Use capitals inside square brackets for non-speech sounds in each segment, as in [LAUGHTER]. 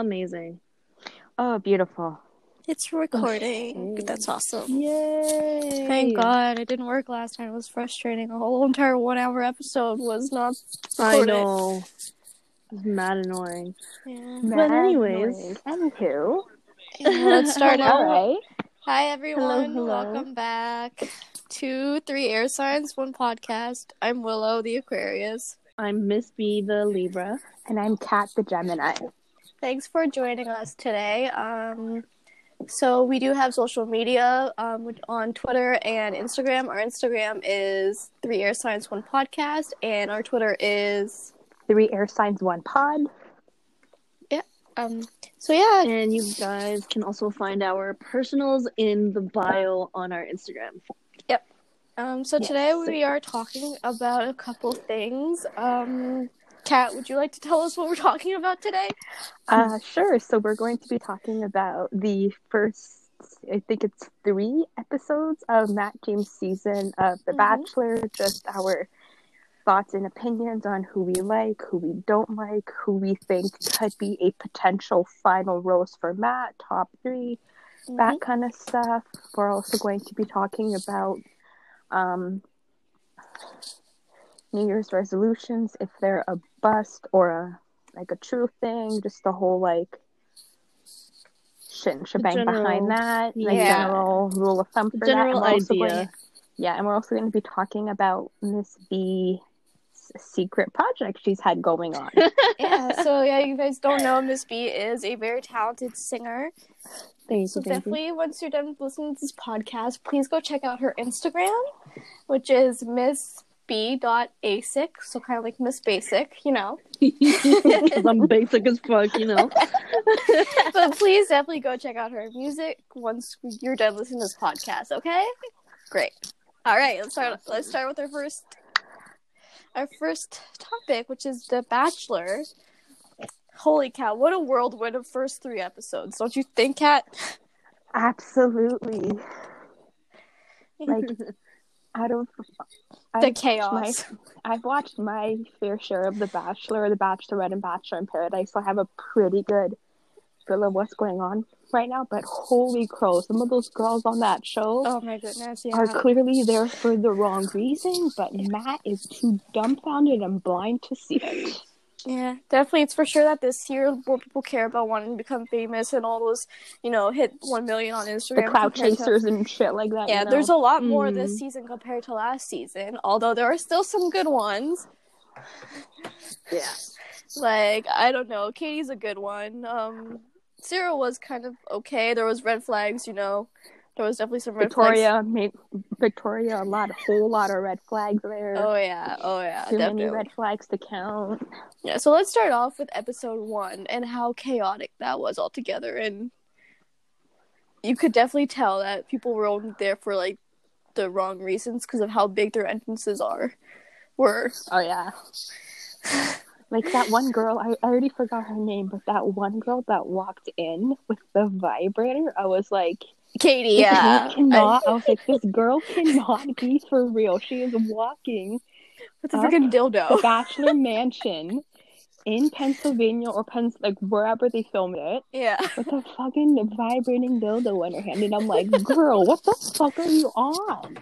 Amazing. Oh, beautiful. It's oh, recording. Okay. That's awesome. Yay! Thank God it didn't work last time. It was frustrating. A whole entire one hour episode was not I recorded. know. It's mad annoying. Yeah. But anyways- anywho, Let's [LAUGHS] start all out. right. Hi everyone. hello. Welcome back to Three Air Signs, One Podcast. I'm Willow, the Aquarius. I'm Miss B, the Libra. And I'm Kat the Gemini. Thanks for joining us today. Um, so we do have social media um, on Twitter and Instagram. Our Instagram is Three Air Signs One Podcast, and our Twitter is Three air signs, one pod. um. So yeah, And you guys can also find our personals in the bio on our Instagram. Yep. Um. So Yes. today we are talking about a couple things. Um, Kat, would you like to tell us what we're talking about today? Uh, sure. So we're going to be talking about the first, I think it's three episodes of Matt James' season of The Mhm. Bachelor. Just our thoughts and opinions on who we like, who we don't like, who we think could be a potential final rose for Matt, top three, that kind of stuff. We're also going to be talking about um, New Year's resolutions, if they're a bust or a like a true thing, just the whole like shit and shebang general- behind that, Yeah. general rule of thumb for that. General And idea. going- yeah, and we're also going to be talking about Miss B's secret project she's had going on. [LAUGHS] yeah. So yeah, you guys don't know Miss B is a very talented singer. Thank So you, thank you. definitely, once you're done listening to this podcast, please go check out her Instagram, which is Miss B.asic. So kind of like Miss Basic, you know. 'Cause [LAUGHS] I'm basic as fuck, you know. [LAUGHS] but please definitely go check out her music once you're done listening to this podcast. Okay? Great. All right. Let's start. Let's start with our first. Our first topic, which is The Bachelor. Holy cow! What a whirlwind of first three episodes, don't you think, Kat? Absolutely. Like [LAUGHS] out of The I've chaos. watched My, [LAUGHS] I've watched my fair share of The Bachelor, The Bachelorette, and Bachelor in Paradise, so I have a pretty good feel of what's going on right now. But holy crow, some of those girls on that show Oh my goodness! Yeah. are clearly there for the wrong reason, but Matt is too dumbfounded and blind to see it. Yeah, definitely. It's for sure that this year more people care about wanting to become famous and all those, you know, hit one million on Instagram. The cloud compared to- chasers and shit like that. Yeah, you know? there's a lot more this Mm. season compared to last season. Although there are still some good ones. yeah. Like I don't know, Katie's a good one. Um, Sarah was kind of okay. There was red flags, you know. There was definitely some red flags. Victoria made Victoria a lot, a whole lot of red flags there. Oh yeah, oh yeah, Too definitely. many red flags to count. Yeah, so let's start off with episode one and how chaotic that was altogether. And you could definitely tell that people were only there for like the wrong reasons because of how big their entrances are. Were Oh yeah. Like that one girl, I, I already forgot her name, but that one girl that walked in with the vibrator, I was like, Katie? Yeah, girl cannot. I, was like, this girl cannot be for real. She is walking with the Up freaking the dildo. Bachelor Mansion in Pennsylvania or Pens like wherever they filmed it Yeah, with a fucking vibrating dildo in her hand, and I'm like, girl, what the fuck are you on?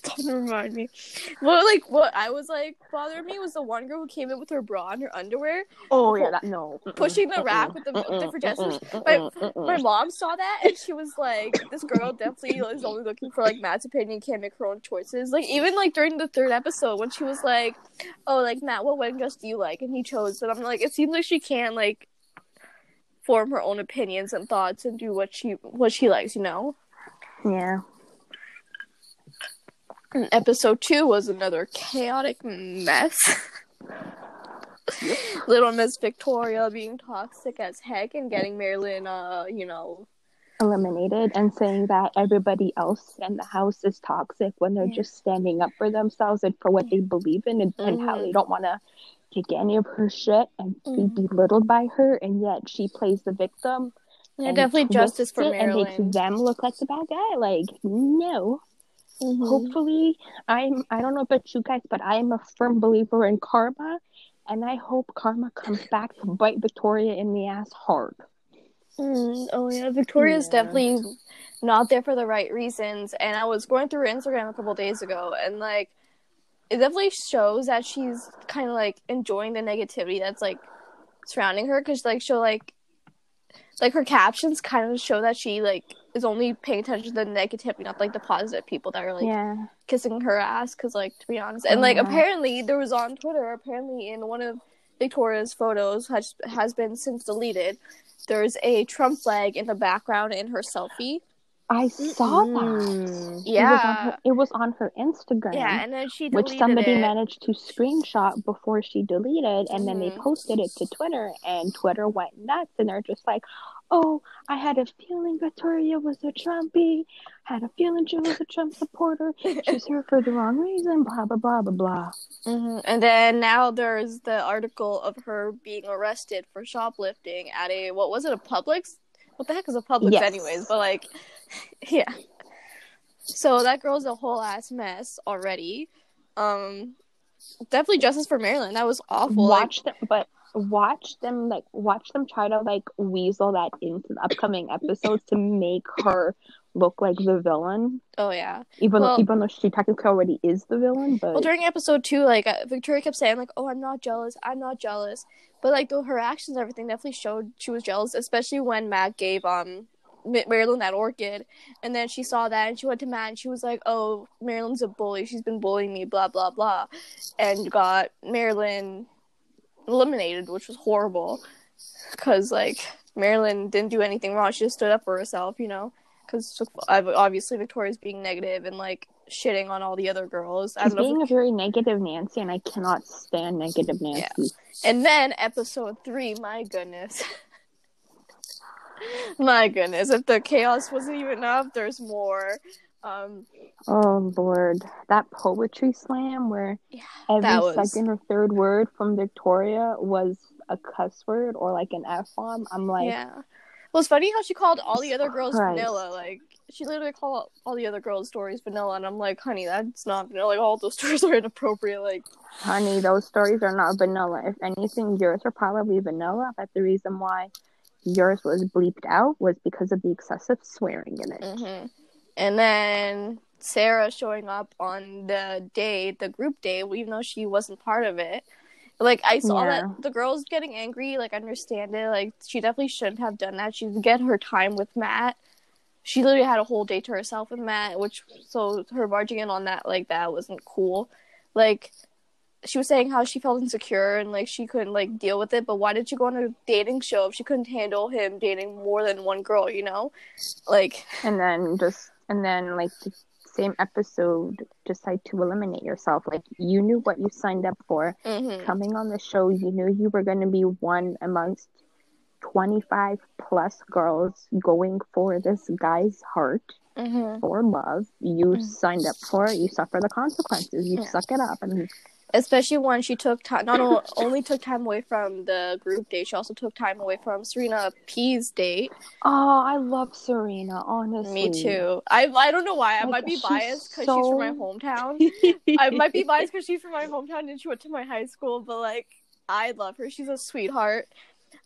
[LAUGHS] don't remind me. What like what I was like bothering me was the one girl who came in with her bra and her underwear, Oh yeah, that no. pushing the rack with the different dresses. My, my mom saw that and she was like, "This girl definitely is only looking for like Matt's opinion, can't make her own choices." Like even like during the third episode when she was like, "Oh, like Matt, what wedding dress do you like?" and he chose, and I'm like, it seems like she can't like form her own opinions and thoughts and do what she what she likes, you know. Yeah. And episode two was another chaotic mess. [LAUGHS] Little Miss Victoria being toxic as heck and getting Marilyn, uh, you know, eliminated and saying that everybody else in the house is toxic when they're Yeah. just standing up for themselves and for what they believe in and, and how they don't want to take any of her shit and Mhm. be belittled by her and yet she plays the victim yeah, and definitely justice for it and makes them look like the bad guy like no Mhm. hopefully i'm i don't know about you guys but i am a firm believer in karma and I hope karma comes back to bite Victoria in the ass hard. Mm, oh yeah, Victoria's Yeah. definitely not there for the right reasons. And I was going through her Instagram a couple days ago, and like, it definitely shows that she's kind of like enjoying the negativity that's like surrounding her. Because like she'll like, like her captions kind of show that she like is only paying attention to the negativity, not like the positive people that are like yeah. kissing her ass because like to be honest and Oh, like yeah. apparently there was on twitter apparently in one of victoria's photos has has been since deleted there's a trump flag in the background in her selfie I saw that. Mm. It was on yeah her, it was on her Instagram. yeah and then she which somebody it. managed to screenshot before she deleted and then they Mhm. posted it to Twitter and Twitter went nuts and they're just like, Oh, I had a feeling Victoria was a Trumpy, had a feeling she was a Trump supporter, she's here for the wrong reason, blah blah blah blah blah. Mhm. and then now there's the article of her being arrested for shoplifting at a what was it a Publix? What the heck is a Publix Yes. anyways? But like, [LAUGHS] yeah. So that girl's a whole ass mess already. Um, definitely justice for Marilyn. That was awful. Like, watch them but watch them like watch them try to like weasel that into the upcoming episodes to make her look like the villain. oh yeah. Even Well- though even though she technically already is the villain, but Well, during episode two, like uh, Victoria kept saying, like, "Oh, I'm not jealous. I'm not jealous." But like, though her actions, and everything definitely showed she was jealous, especially when Matt gave um Ma- Marilyn that orchid, and then she saw that and she went to Matt and she was like, "Oh, Marilyn's a bully. She's been bullying me, blah blah blah," and got Marilyn eliminated, which was horrible, because like Marilyn didn't do anything wrong. She just stood up for herself, you know. Because obviously Victoria's being negative and like shitting on all the other girls. I She's don't know if being a very negative Nancy, and I cannot stand negative Nancy. And then episode three, my goodness. [LAUGHS] my goodness. If the chaos wasn't even enough, there's more. Um Oh Lord, that poetry slam where Yeah, every was- second or third word from Victoria was a cuss word or like an f bomb. I'm like, yeah. Well it's funny how she called all the other girls Christ. vanilla. Like she literally called all the other girls' stories vanilla and I'm like, honey, that's not vanilla. Like all those [LAUGHS] stories are inappropriate. Like honey, those stories are not vanilla. If anything, yours are probably vanilla. But the reason why yours was bleeped out was because of the excessive swearing in it. hmm And then Sarah showing up on the day, the group day, even though she wasn't part of it. Like I saw Yeah. that the girls getting angry. Like I understand it. Like she definitely shouldn't have done that. She should get her time with Matt. She literally had a whole day to herself with Matt, which so her barging in on that like that wasn't cool. Like she was saying how she felt insecure and like she couldn't like deal with it. But why did she go on a dating show if she couldn't handle him dating more than one girl? You know, like. And then just and then like the same episode, decide to eliminate yourself. Like you knew what you signed up for. mhm. coming on the show, you knew you were going to be one amongst 25 plus girls going for this guy's heart Mm-hmm. for love. You Mm. signed up for it, you suffer the consequences. You Yeah. suck it up. And Especially when she took time, not only took time away from the group date, she also took time away from Serena P's date. oh, I love Serena, honestly. Me too. I I don't know why. I Like, might be biased because she's from my hometown. [LAUGHS] I might be biased because she's from my hometown and she went to my high school. But like, I love her. She's a sweetheart.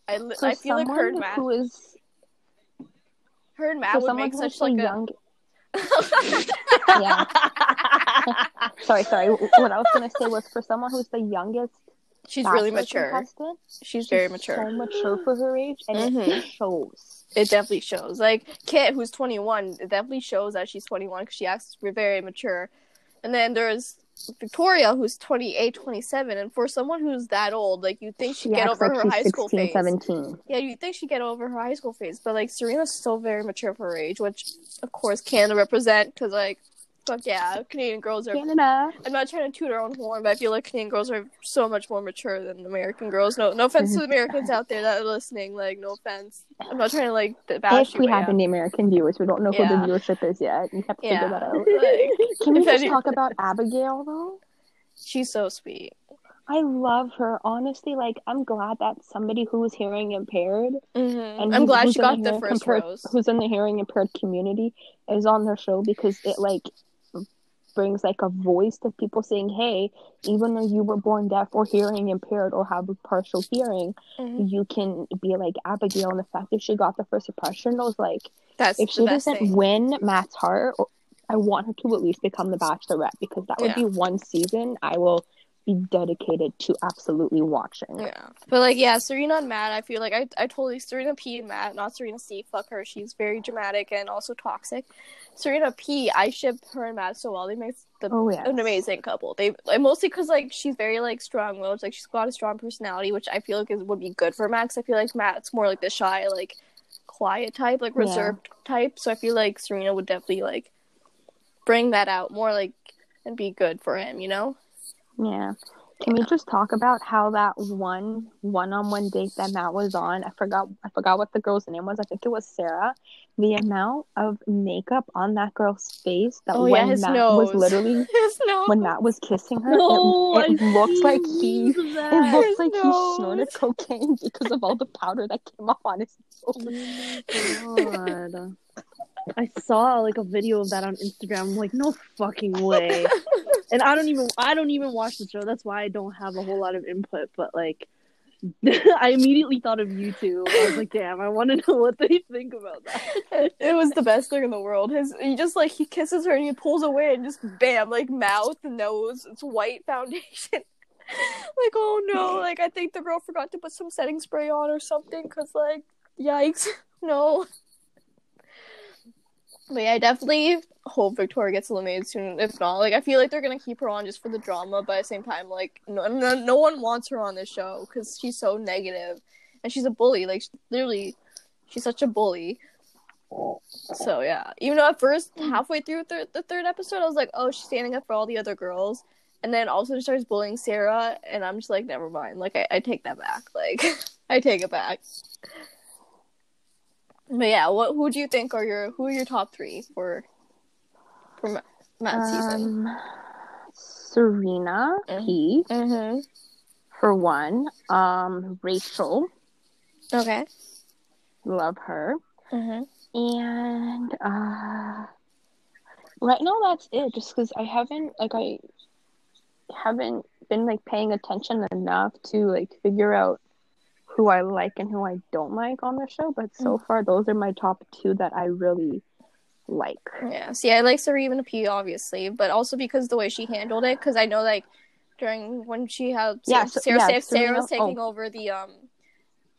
I, For I feel like her and Matt, who is her and Matt would someone make such so like young. A. Yeah. [LAUGHS] Sorry, sorry. What I was going to say was for someone who's the youngest She's really mature. contestant, She's very mature. So mature for her age, and it Mhm. shows. It definitely shows. Like Kit, who's 21, it definitely shows that she's 21 because she acts very mature. And then there's Victoria, who's 28, 27, and for someone who's that old, like you think she'd She get over like her high school 16, phase. 17. Yeah, you think she'd get over her high school phase, but like Serena's still very mature for her age, which of course Canada represent because like, fuck yeah, Canadian girls are. Canada. I'm not trying to toot our own horn, but I feel like Canadian girls are so much more mature than American girls. No, no offense to the Americans out there that are listening. Like, no offense. I'm not trying to like bash if we have any American viewers, we don't know Yeah. who the viewership is yet. We have to Yeah, figure that out. [LAUGHS] like, Can we just talk about Abigail though? She's so sweet. I love her. Honestly, like I'm glad that somebody who is hearing impaired hmm and I'm glad she got the first impaired- rose. who's in the hearing impaired community is on their show because it like brings like a voice to people saying, "Hey, even though you were born deaf or hearing impaired or have a partial hearing, Mhm. you can be like Abigail." And the fact that she got the first impression was like, That's if she doesn't thing. win Matt's heart, I want her to at least become the Bachelorette because that would be one season I will be dedicated to absolutely watching. Yeah, but like, yeah, Serena and Matt. I feel like I, I totally Serena P and Matt, not Serena C. Fuck her. She's very dramatic and also toxic. Serena P. I ship her and Matt so well. They make the Oh yeah, an amazing couple. They mostly because like she's very like strong willed. Like she's got a strong personality, which I feel like is would be good for Matt. 'cause I feel like Matt's more like the shy, like quiet type, like Yeah. reserved type. So I feel like Serena would definitely like bring that out more, like and be good for him. You know? Yeah. Can we just talk about how that one one-on-one date that Matt was on? I forgot I forgot what the girl's name was. I think it was Sarah. The amount of makeup on that girl's face that Oh, yeah, when his Matt nose. was literally [LAUGHS] nose. when Matt was kissing her, No, it, it I looks like he it that. looks His like he snorted cocaine because of all the powder that came off on his nose. Oh. I saw like a video of that on Instagram. I'm like, no fucking way. [LAUGHS] and I don't even I don't even watch the show. That's why I don't have a whole lot of input. But like, [LAUGHS] I immediately thought of you two. I was like, damn, I want to know what they think about that. [LAUGHS] it was the best thing in the world. His he just like he kisses her and he pulls away and just bam, like mouth, nose, it's white foundation. [LAUGHS] like oh no, like I think the girl forgot to put some setting spray on or something because like yikes, no. But yeah, I definitely hope Victoria gets eliminated soon. If not, like I feel like they're gonna keep her on just for the drama, but at the same time, like no, no, no one wants her on this show because she's so negative and she's a bully. Like literally, she's such a bully. So yeah, even though at first halfway through thir- the third episode, I was like, oh, she's standing up for all the other girls, and then also she starts bullying Sarah, and I'm just like, never mind. Like I, I take that back. Like [LAUGHS] I take it back. But yeah, what who do you think are your who are your top three for for Ma- Matt's season? Um, Serena Mm. P Mm-hmm. for one. Um, Rachel, Okay. love her. Mm-hmm. And uh right now that's it just because I haven't like I haven't been like paying attention enough to like figure out who I like and who I don't like on the show, but so far those are my top two that I really like. Yeah. See, I like Serena P obviously, but also because the way she handled it. Because I know like during when she had Yeah, Sarah, so- Sarah, yeah, Sarah, Serena- was taking oh. over the um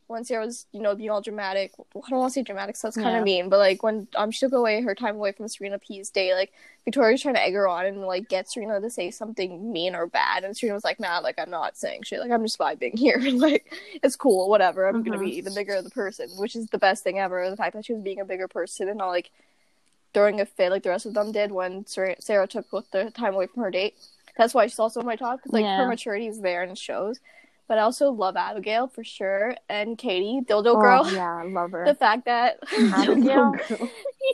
when Sarah was you know being all dramatic. I don't want to say dramatic, so that's kind Yeah. of mean. But like when um she took away her time away from Serena P's day, like Victoria's trying to egg her on and like get Serena to say something mean or bad, and Serena was like, "Nah, like I'm not saying shit. Like I'm just vibing here. [LAUGHS] like it's cool, whatever. I'm gonna Mhm. be the bigger the person, which is the best thing ever. The fact that she was being a bigger person and not like throwing a fit like the rest of them did when Sarah, Sarah took the time away from her date. That's why she's also in my top because like Yeah. her maturity is there and it shows. But I also love Abigail for sure and Katie, Dildo Oh, Girl. yeah, I love [LAUGHS] her. The fact that [LAUGHS] Abigail?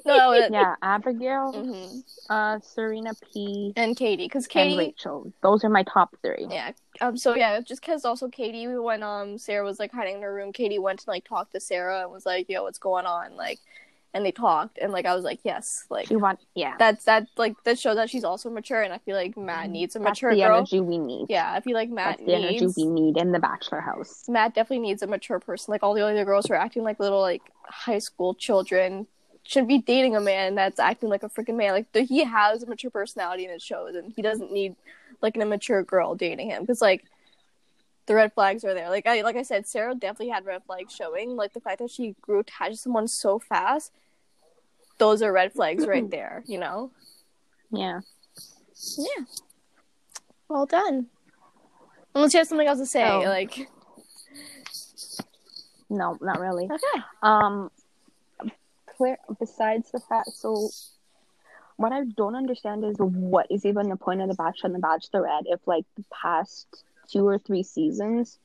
no, it- [LAUGHS] yeah, Abigail, mhm. uh, Serena P, and Katie because Katie. and Rachel. Those are my top three. yeah. Um. So yeah, just because also Katie, when um Sarah was like hiding in her room, Katie went to like talk to Sarah and was like, "Yo, what's going on?" Like, and they talked and like I was like, "Yes, like." you want, yeah. That's that like that shows that she's also mature, and I feel like Matt mm-hmm. needs a That's mature the girl. energy we need. Yeah, I feel like Matt That's the energy we need in the bachelor house. Matt definitely needs a mature person. Like all the other girls who are acting like little like high school children should be dating a man that's acting like a freaking man. Like the, he has a mature personality and it shows, and he doesn't need like an immature girl dating him because like the red flags are there. Like I like I said, Sarah definitely had red flags showing. Like the fact that she grew attached to someone so fast, those are red flags right [CLEARS THROAT] there. You know. Yeah. Yeah. Well done. Unless you have something else to say, Oh. like No, not really. okay. Um, besides the fact, so what I don't understand is what is even the point of the Bachelor and the Bachelorette if, like, the past two or three seasons,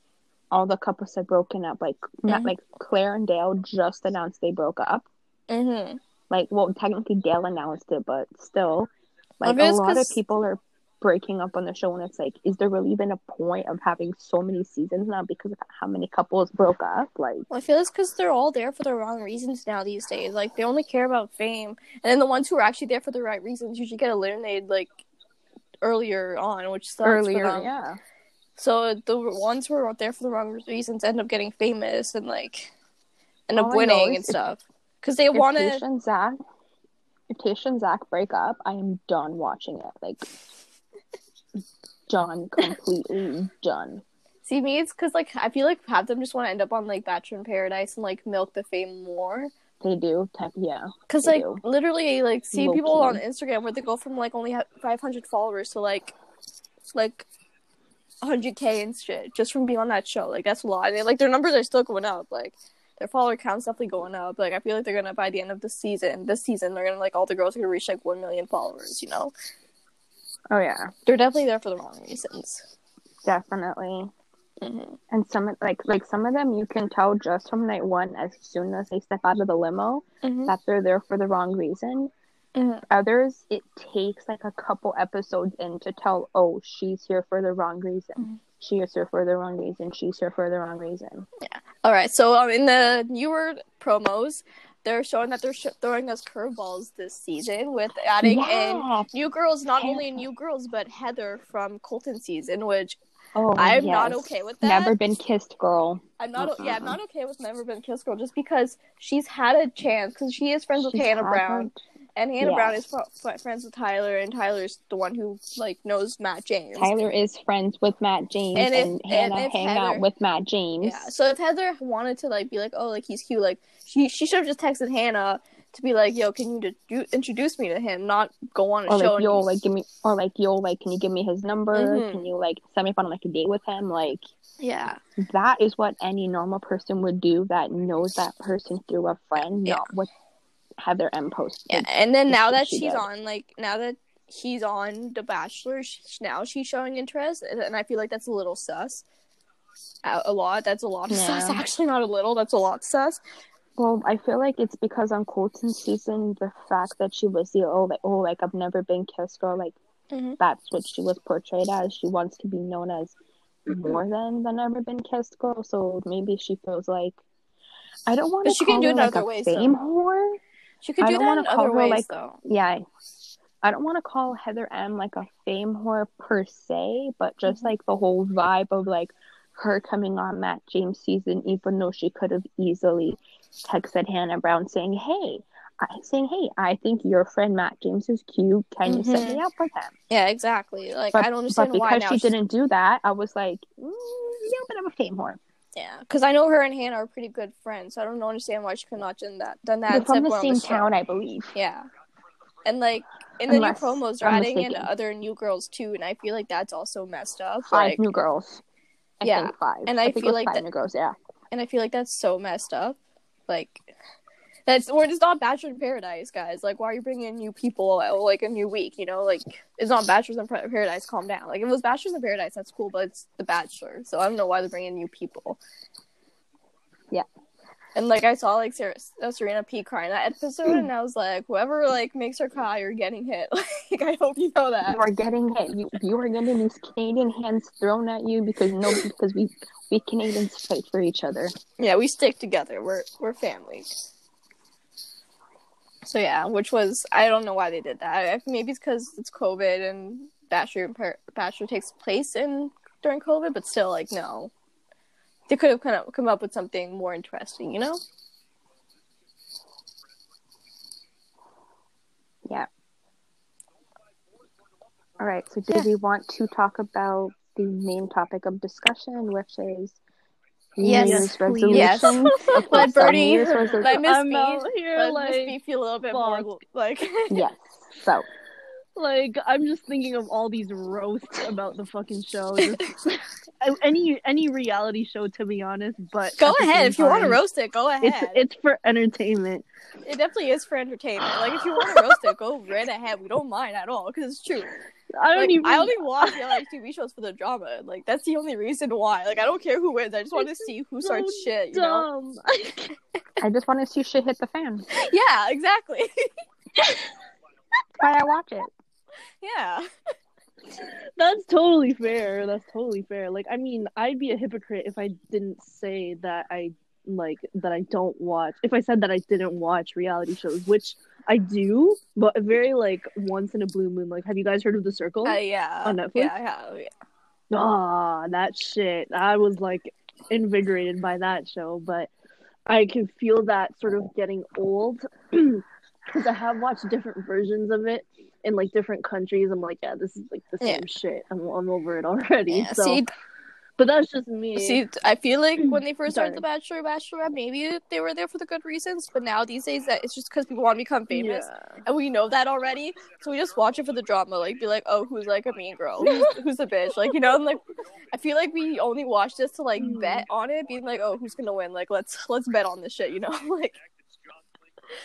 all the couples are broken up. Like, not Mhm. like Claire and Dale just announced they broke up. Mm-hmm. Like, well, technically Dale announced it, but still, like, a lot of people are breaking up on the show, and it's like, is there really even a point of having so many seasons now because of how many couples broke up? Like, Well, I feel it's because they're all there for the wrong reasons now these days. Like they only care about fame, and then the ones who are actually there for the right reasons usually get eliminated like earlier on, which sucks. earlier. yeah. So the ones who are out there for the wrong reasons end up getting famous and like end up oh, I winning and stuff because they want Tayshia to. and Zac, if Tayshia and Zac break up, I am done watching it. Like, done, completely done. See me, it's because like I feel like half of them just want to end up on like Bachelor in Paradise and like milk the fame more. They do, type, yeah. Because like do. literally, like see Low people key. on Instagram where they go from like only ha- 500 followers to like like 100k and shit just from being on that show. Like that's a lot. And they, like their numbers are still going up. Like their follower count's definitely going up. Like I feel like they're gonna by the end of the season, this season, they're gonna like all the girls are gonna reach like one million followers. You know, Oh yeah, they're definitely there for the wrong reasons. definitely. hmm And some like like some of them, you can tell just from night one, as soon as they step out of the limo, hmm that they're there for the wrong reason. Mhm. Others, it takes like a couple episodes in to tell, oh, she's here for the wrong reason. Mhm. She is here for the wrong reason. She's here for the wrong reason. Yeah all right, so um, in the newer promos, they're showing that they're sh- throwing us curveballs this season with adding in new girls, not only new girls, but Heather from Colton season, which Oh, I'm not okay with that. Never been kissed, girl. I'm not. Yeah, I'm not okay with Never Been kissed Girl just because she's had a chance because she is friends with She's Hannah Brown, and Hannah Yes. Brown is fr- friends with Tyler, and Tyler's the one who like knows Matt James. Tyler is friends with Matt James, And and, Hannah and if hang Heather- out with Matt James. Yeah. So if Heather wanted to like be like, oh, like he's cute, like she she should have just texted Hannah to be like, yo, can you do- introduce me to him, not go on a Or show. like yo, like give me, or like yo, like can you give me his number? Mhm. Can you like send me up on like a date with him? Like yeah. that is what any normal person would do that knows that person through a friend, Yeah. not what Heather M posted. Yeah. And then now that she she's did. on, like now that he's on The Bachelor, she, now she's showing interest, and, I feel like that's a little sus. A, a lot. That's a lot of sus. Actually, not a little. That's a lot sus. Well, I feel like it's because on Colton's season, the fact that she was the oh like oh like I've never been kissed girl, like Mhm. that's what she was portrayed as. She wants to be known as more than the never been kissed girl. So maybe she feels like I don't want to she call can do it like other a ways, fame though. whore. She could I do don't that in other her, ways, like- though. Yeah, I don't want to call Heather M like a fame whore per se, but just Mhm. like the whole vibe of like her coming on Matt James season, even though she could have easily texted Hannah Brown saying, "Hey, I, saying, hey, I think your friend Matt James is cute. Can you set me up with him?" Yeah, exactly. Like But, I don't understand but why because now. she she's- didn't do that, I was like, mm, "You're a bit of a fame whore." Yeah, because I know her and Hannah are pretty good friends. So I don't understand why she could not done that. Done that. They're from the same show. town, I believe. Yeah, and like in the Unless new promos, they're I'm adding in other new girls too, and I feel like that's also messed up. Five Like, new girls. I Yeah, think five. and I it feel like five that- new girls. Yeah. and I feel like that's so messed up. Like. That's or it's not Bachelor in Paradise, guys. Like, why are you bringing in new people uh, like a new week? You know, like it's not Bachelors in Paradise. Calm down. Like, if it was Bachelors in Paradise, that's cool, but it's The Bachelor, so I don't know why they're bringing new people. Yeah. And like I saw like Sarah, uh, Serena P crying that episode, and I was like, whoever like makes her cry, you're getting hit. [LAUGHS] Like, I hope you know that. You are getting hit. You, you are getting these Canadian hands thrown at you because no, because we we Canadians fight for each other. Yeah, we stick together. We're we're family. So yeah, which was I don't know why they did that. Maybe it's because it's COVID and Bachelor Bachelor takes place in during COVID, but still, like no, they could have kind of come up with something more interesting, you know? Yeah. All right. So, do Yeah. we want to talk about the main topic of discussion, which is Yes, Year's please. Yes. resolutions? Okay, Let so Bernie- New Year's let resolution- Miss I'm B- out here Let like Miss B feel a little bit more fuck. like [LAUGHS] Yes. So, like I'm just thinking of all these roasts about the fucking show. Just, [LAUGHS] any any reality show, to be honest. But go at the ahead same if you want to time, roast it. Go ahead. It's it's for entertainment. it definitely is for entertainment. Like if you want to roast it, go right ahead. We don't mind at all because it's true. I don't like, even. I [LAUGHS] only watch reality TV shows for the drama. Like that's the only reason why. Like I don't care who wins. I just want to see who so starts shit. You know? [LAUGHS] I just want to see shit hit the fan. [LAUGHS] Yeah, exactly. why I watch it. yeah. That's totally fair. That's totally fair. Like, I mean, I'd be a hypocrite if I didn't say that I like that I don't watch. If I said that I didn't watch reality shows, which I do, but very like once in a blue moon. Like, have you guys heard of The Circle? Uh, yeah. On Netflix? Yeah, I have. Yeah. Ah, that shit. I was like invigorated by that show, but I can feel that sort of getting old [CLEARS THROAT] because I have watched different versions of it in like different countries. I'm like, yeah, this is like the same Yeah. shit. I'm, I'm over it already. Yeah, so, see, but that's just me. see, I feel like [CLEARS THROAT] when they first started The Bachelor, Bachelorette, maybe they were there for the good reasons, but now these days that it's just because people want to become famous, Yeah. and we know that already, so we just watch it for the drama. Like, be like, oh, who's like a mean girl? [LAUGHS] Who's, who's the bitch? Like, you know, and like, I feel like we only watch this to like Mhm. bet on it, being like, oh, who's gonna win? Like, let's let's bet on this shit, you know? [LAUGHS] like,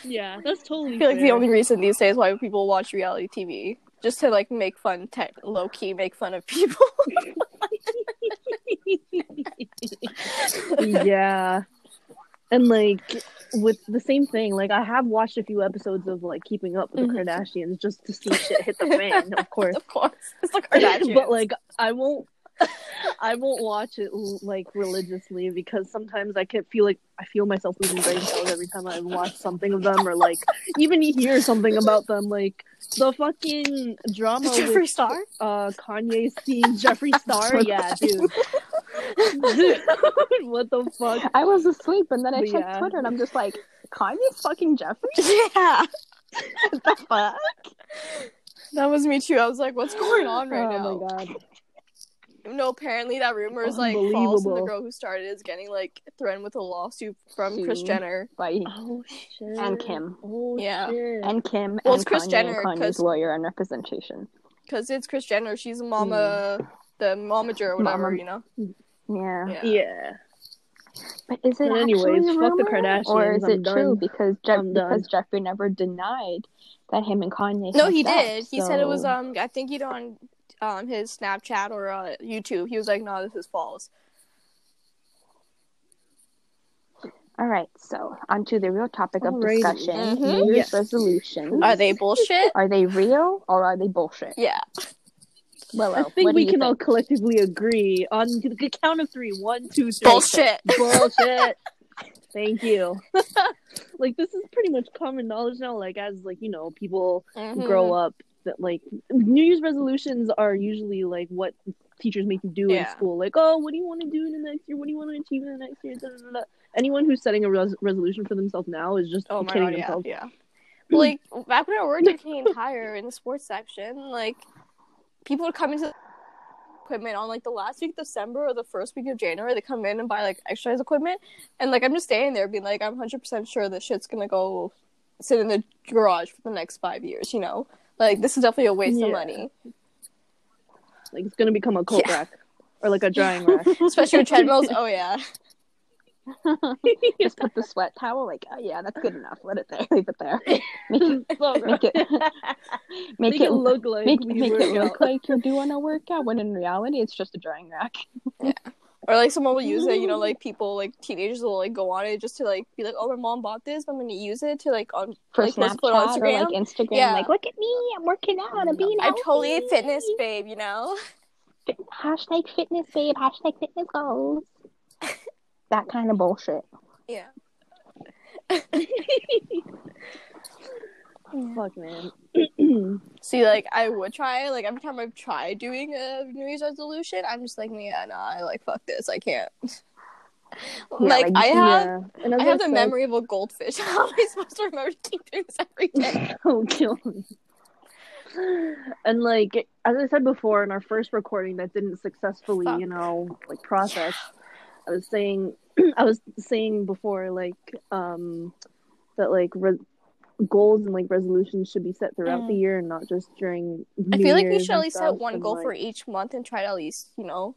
Yeah, that's totally. I feel like the only reason these days why people watch reality TV just to like make fun, te- low key make fun of people. [LAUGHS] yeah. And like with the same thing, like I have watched a few episodes of like Keeping Up with the Mhm. Kardashians just to see shit hit the fan, of [LAUGHS] course. of course, it's the [LAUGHS] Kardashians. but like I won't I won't watch it like religiously because sometimes I can feel like I feel myself losing brain cells every time I watch something of them or like even hear something about them like the fucking drama Jeffree with Star. uh Kanye seeing Jeffree Star [LAUGHS] yeah Dude, [LAUGHS] what the fuck I was asleep and then I But checked yeah. Twitter and I'm just like, Kanye's fucking Jeffree? [LAUGHS] Yeah, [LAUGHS] the fuck? that was me too. I was like, what's going on right oh, now? oh now? my god No, apparently that rumor is like false, and the girl who started is getting like threatened with a lawsuit from Sued. Jenner. Oh shit And Kim. oh Yeah. shit and Kim Well, and it's Kanye Jenner, Kanye's lawyer and representation. Because it's Kris Jenner. She's a hmm. mama, the momager or whatever, Mama. you know? Yeah. Yeah. yeah But is it But anyways, actually a fuck the rumor, or is I'm it true because Jeff- because Jeffree never denied that him and Kanye? No, he sex, did. He said it was um I think he did on um his Snapchat or uh, YouTube. He was like, "No, this is false." All right, so onto the real topic of Alrighty. discussion: Mhm. New Year's Yes. resolutions. Are they bullshit? Are they real or are they bullshit? yeah. Willow, I think we can think? all collectively agree on the count of three. One, two, three. Bullshit. [LAUGHS] Bullshit. Thank you. [LAUGHS] like this is pretty much common knowledge now. Like as like you know people Mhm. grow up, that like New Year's resolutions are usually like what teachers make you do in school. Like, oh, what do you want to do in the next year? What do you want to achieve in the next year? Da, da, da, da. Anyone who's setting a res- resolution for themselves now is just Oh my kidding god, yeah, themselves. yeah. But, like back when I worked at Canadian Tire in the sports section, like people would come into the equipment on like the last week of December or the first week of January. They come in and buy like exercise equipment, and like I'm just staying there being like, I'm 100 percent sure this shit's gonna go sit in the garage for the next five years. You know, like this is definitely a waste Yeah. of money, Like it's gonna become a coat Yeah. rack or like a drying [LAUGHS] rack. especially with [LAUGHS] treadmills. Oh yeah, [LAUGHS] Just put the sweat towel. Like, oh yeah, that's good enough. Let it there. [LAUGHS] Leave it there. Make it, [LAUGHS] So make it, make, Make it it look like make, make it look like you're doing a workout when in reality it's just a drying rack. yeah. or like someone will use it. You know, like people like teenagers will like go on it just to like be like, oh, my mom bought this. But I'm gonna use it to like on For like Snapchat on or Instagram. like Instagram, Yeah. like look at me, I'm working out, I'm being I'm totally a fitness babe, you know? Fit- hashtag fitness babe, hashtag fitness goals. That kind of bullshit. Yeah. [LAUGHS] Fuck man. [CLEARS THROAT] See, like, I would try, like, every time I've tried doing a New Year's resolution, I'm just like, yeah, nah, I like, fuck this, I can't. like, like, I have. yeah. And I have the said- memory of a goldfish. [LAUGHS] How am I supposed to remember to keep doing this every [LAUGHS] day? Don't kill me. And like as I said before in our first recording that didn't successfully, Fuck. you know, like process. I was saying [CLEARS THROAT] I was saying before like um that like re- goals and like resolutions should be set throughout Mm. the year and not just during I feel like we should at least set one goal like- for each month and try to at least, you know.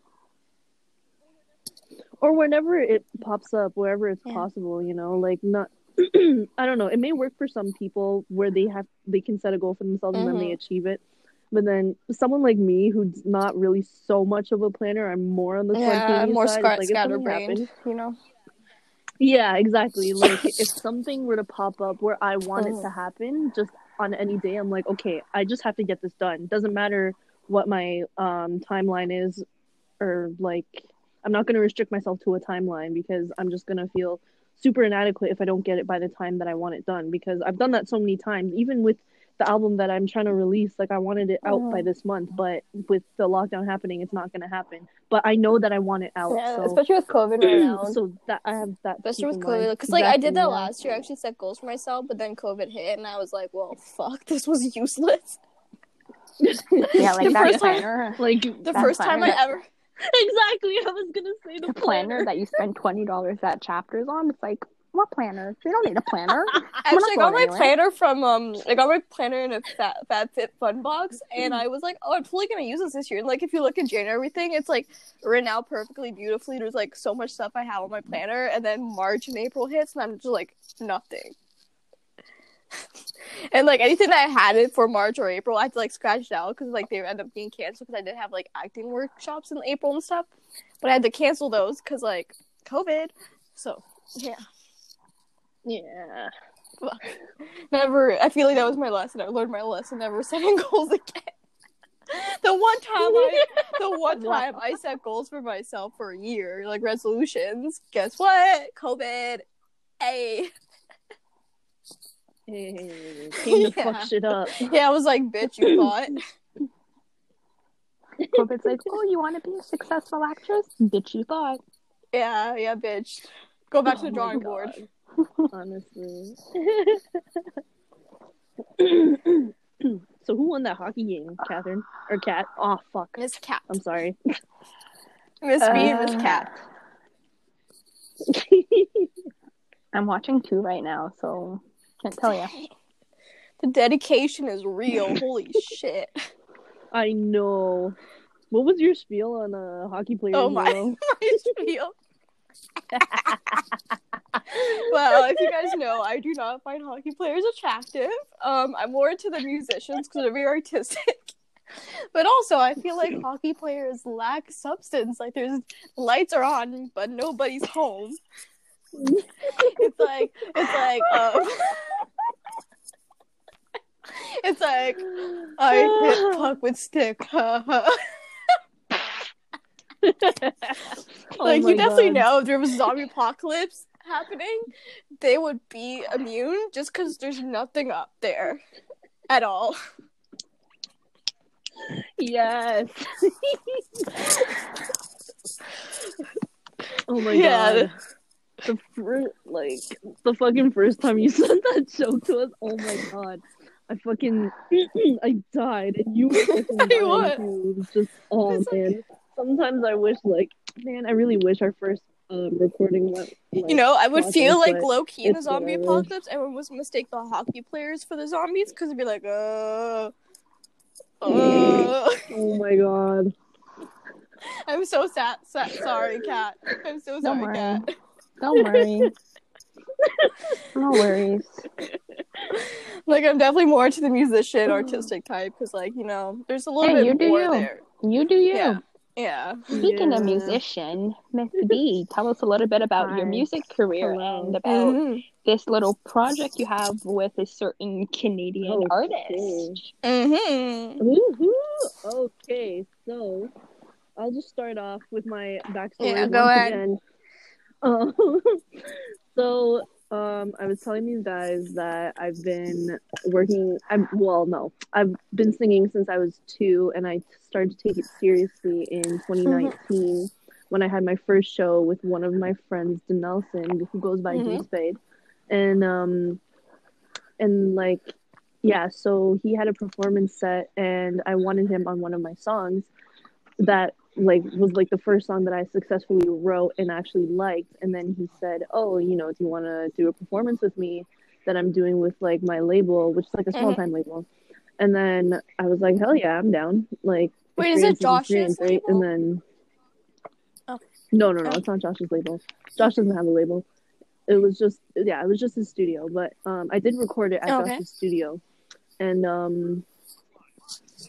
or whenever it pops up, wherever it's Yeah. possible, you know, like not. [CLEARS THROAT] I don't know. It may work for some people where they have they can set a goal for themselves and then they Mhm. achieve it. But then someone like me who's not really so much of a planner, I'm more on the Yeah, more side. scar- like, scatterbrained, you know. Yeah, exactly. Like if [LAUGHS] something were to pop up where I want it to happen, just on any day, I'm like, okay, I just have to get this done. Doesn't matter what my um timeline is, or like, I'm not going to restrict myself to a timeline because I'm just going to feel super inadequate if I don't get it by the time that I want it done because I've done that so many times. Even with the album that I'm trying to release, like I wanted it out by Mhm. this month, but with the lockdown happening, it's not gonna happen. But I know that I want it out. Yeah, so especially with COVID right now. so that I have that. to Especially with. COVID, because like I did that last year. I actually set goals for myself, but then COVID hit, and I was like, "Well, fuck, this was useless." [LAUGHS] Yeah, like The that first time- like The That's first time I fine. ever, [LAUGHS] exactly. I was gonna say the, The planner that you spend twenty dollars at Chapters on. It's like what planner? You don't need a planner. [LAUGHS] actually I got my anywhere. planner from um, I got my planner in a Fat FabFitFun box, and I was like, "Oh, I'm totally gonna use this this year." And like, if you look in January, everything it's like written out perfectly, beautifully. There's like so much stuff I have on my planner, and then March and April hits, and I'm just like nothing. [LAUGHS] and like anything that I had it for March or April, I had to like scratch it out because like they end up being canceled because I did have like acting workshops in April and stuff, but I had to cancel those because like COVID. So yeah, Yeah. never. I feel like that was my lesson. I learned my lesson. Never [LAUGHS] setting goals again. The one time I, the one [LAUGHS] time I set goals for myself for a year, like resolutions. Guess what? COVID. Hey. Hey, [LAUGHS] came to Yeah. fuck shit up. Yeah, I was like, bitch, you thought. COVID's like, oh, you want to be a successful actress? Bitch, you thought. Yeah, yeah, bitch. Go back to the Oh my drawing board. God. Honestly. [COUGHS] so who won that hockey game, Catherine or Cat? Oh fuck. Miss Cat. I'm sorry. [LAUGHS] Miss me and Miss Uh, Cat. [LAUGHS] I'm watching two right now, so can't tell you. [LAUGHS] The dedication is real. Holy shit. I know. What was your spiel on uh, hockey player? Oh my- Willow? I feel. [LAUGHS] well, if you guys know, I do not find hockey players attractive. Um, I'm more into the musicians because they're very artistic. [LAUGHS] But also, I feel like [LAUGHS] hockey players lack substance. Like, there's lights are on, but nobody's home. It's like it's like um, it's like I hit puck [SIGHS] with stick. [LAUGHS] Oh like my you definitely God. know if there was a zombie apocalypse happening, they would be immune just because there's nothing up there at all. Yes. [LAUGHS] oh my Yeah. god. The first, like the fucking first time you [LAUGHS] sent that joke to us, oh my god. I fucking [CLEARS THROAT] I died and you were fucking dying too. It was just oh It's like- man. Sometimes I wish like man, I really wish our first um, recording went like, You know, I would feel like low key in the zombie whatever. apocalypse, everyone was mistake the hockey players for the zombies because it'd be like, uh, uh. Oh my god. [LAUGHS] I'm so sad. sad sorry, cat. I'm so Don't sorry, worry. cat. Don't worry. [LAUGHS] no worries. Like, I'm definitely more to the musician, artistic type because, like, you know, there's a little Hey, you bit do more you. there. You do you. Yeah. Yeah. Speaking of musician, Miss B, tell us a little bit about your music career Hello. and about Mhm. this little project you have with a certain Canadian Okay. artist. Mhm. Woohoo! Okay, so I'll just start off with my backstory Yeah, go ahead. again. [LAUGHS] Um, so um, I was telling these guys that I've been working. I'm well, no, I've been singing since I was two, and I started to take it seriously in 2019 when I had my first show with one of my friends, Denelson, who goes by Mhm. J Spade, and um, and like yeah, so he had a performance set, and I wanted him on one of my songs that like was like the first song that I successfully wrote and actually liked. And then he said, "Oh, you know, do you want to do a performance with me that I'm doing with like my label, which is like a small time label?" And then I was like, "Hell yeah, I'm down!" Like, Wait, is it Josh's right? label? And then Oh. no, no, no, Oh. it's not Josh's label. Josh doesn't have a label. It was just yeah, it was just his studio. But um, I did record it at Okay. Josh's studio, and um,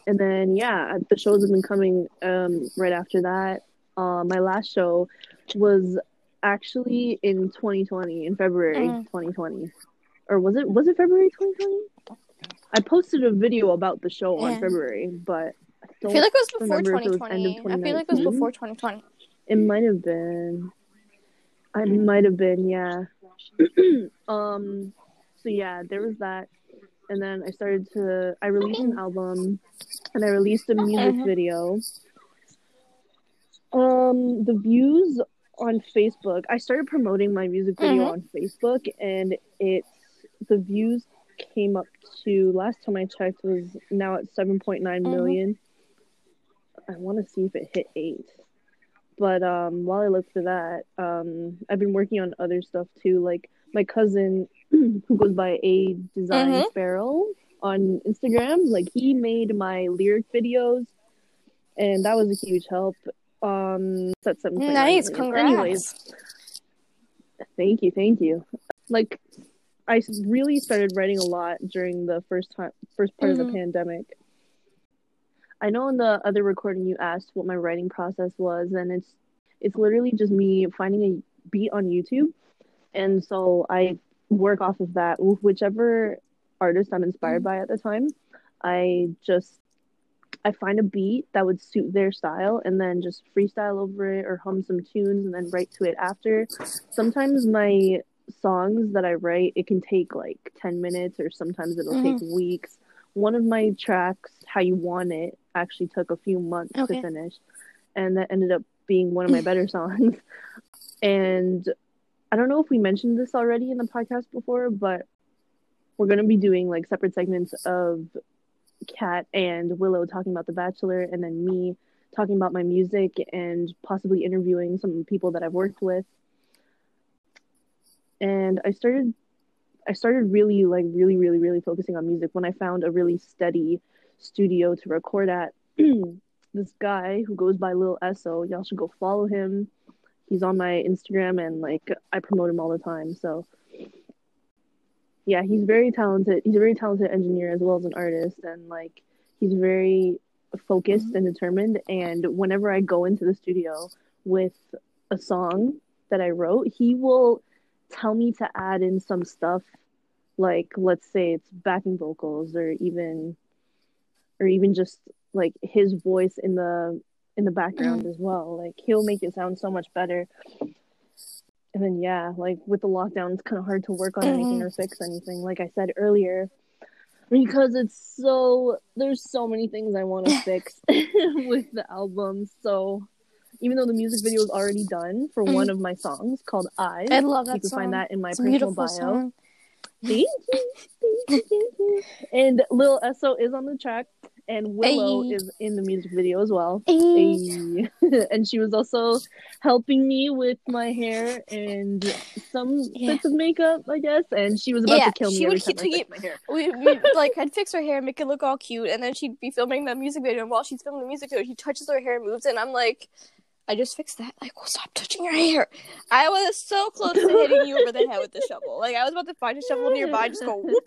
and then yeah, the shows have been coming um right after that. Uh, my last show was actually in 2020 in February Mhm. 2020, or was it was it February 2020? I posted a video about the show on February, but I, I feel like it was before remember if it was end of 2020. I feel like it was before 2020. it might have been. I might have been, yeah. [CLEARS THROAT] um, so yeah, there was that, and then I started to. I released an album, and I released a music Mhm. video. Um, the views on Facebook. I started promoting my music video Mhm. on Facebook, and it's the views came up to last time I checked was now at seven point nine Mhm. million. I want to see if it hit eight. But um, while I look for that, um, I've been working on other stuff too. Like my cousin, [CLEARS THROAT] who goes by A Design Mhm. Sparrow on Instagram, like he made my lyric videos, and that was a huge help. Um, at 7.9 Nice, congrats. Anyways, thank you, thank you. Like, I really started writing a lot during the first time, first part of Mhm. the pandemic. I know in the other recording you asked what my writing process was, and it's it's literally just me finding a beat on YouTube, and so I work off of that. Whichever artist I'm inspired by at the time, I just I find a beat that would suit their style, and then just freestyle over it or hum some tunes, and then write to it after. Sometimes my songs that I write, it can take like ten minutes, or sometimes it'll take mm-hmm. weeks. One of my tracks, "How You Want It," actually took a few months Okay. to finish, and that ended up being one of my better [LAUGHS] songs. And I don't know if we mentioned this already in the podcast before, but we're gonna be doing like separate segments of Kat and Willow talking about The Bachelor, and then me talking about my music and possibly interviewing some people that I've worked with. And I started I started really like really really really focusing on music when I found a really steady studio to record at. [CLEARS THROAT] this guy who goes by Lil Esso, y'all should go follow him. He's on my Instagram and like I promote him all the time. So yeah, he's very talented. He's a very talented engineer as well as an artist and like he's very focused and determined and whenever I go into the studio with a song that I wrote, he will tell me to add in some stuff like let's say it's backing vocals or even or even just like his voice in the in the background mm. as well. Like he'll make it sound so much better. And then yeah like with the lockdown it's kind of hard to work on anything mm-hmm. or fix anything like i said earlier because it's so there's so many things i want to [LAUGHS] fix [LAUGHS] with the album. So even though the music video is already done for mm. one of my songs called eyes I love that you can song. find that in my It's personal bio. song. Thank you, thank you, thank you. And Lil Esso is on the track, and Willow is in the music video as well. [LAUGHS] And she was also helping me with my hair and some Yeah. bits of makeup, I guess. And she was about Yeah, to kill me she every would time keep I my hair. we, we [LAUGHS] like I'd fix her hair, and make it look all cute, and then she'd be filming the music video. And while she's filming the music video, she touches her hair, and moves, it, and I'm like, I just fixed that. Like, well, stop touching your hair. I was so close to hitting you over the head with the shovel. Like, I was about to find a shovel nearby, and just go whoop.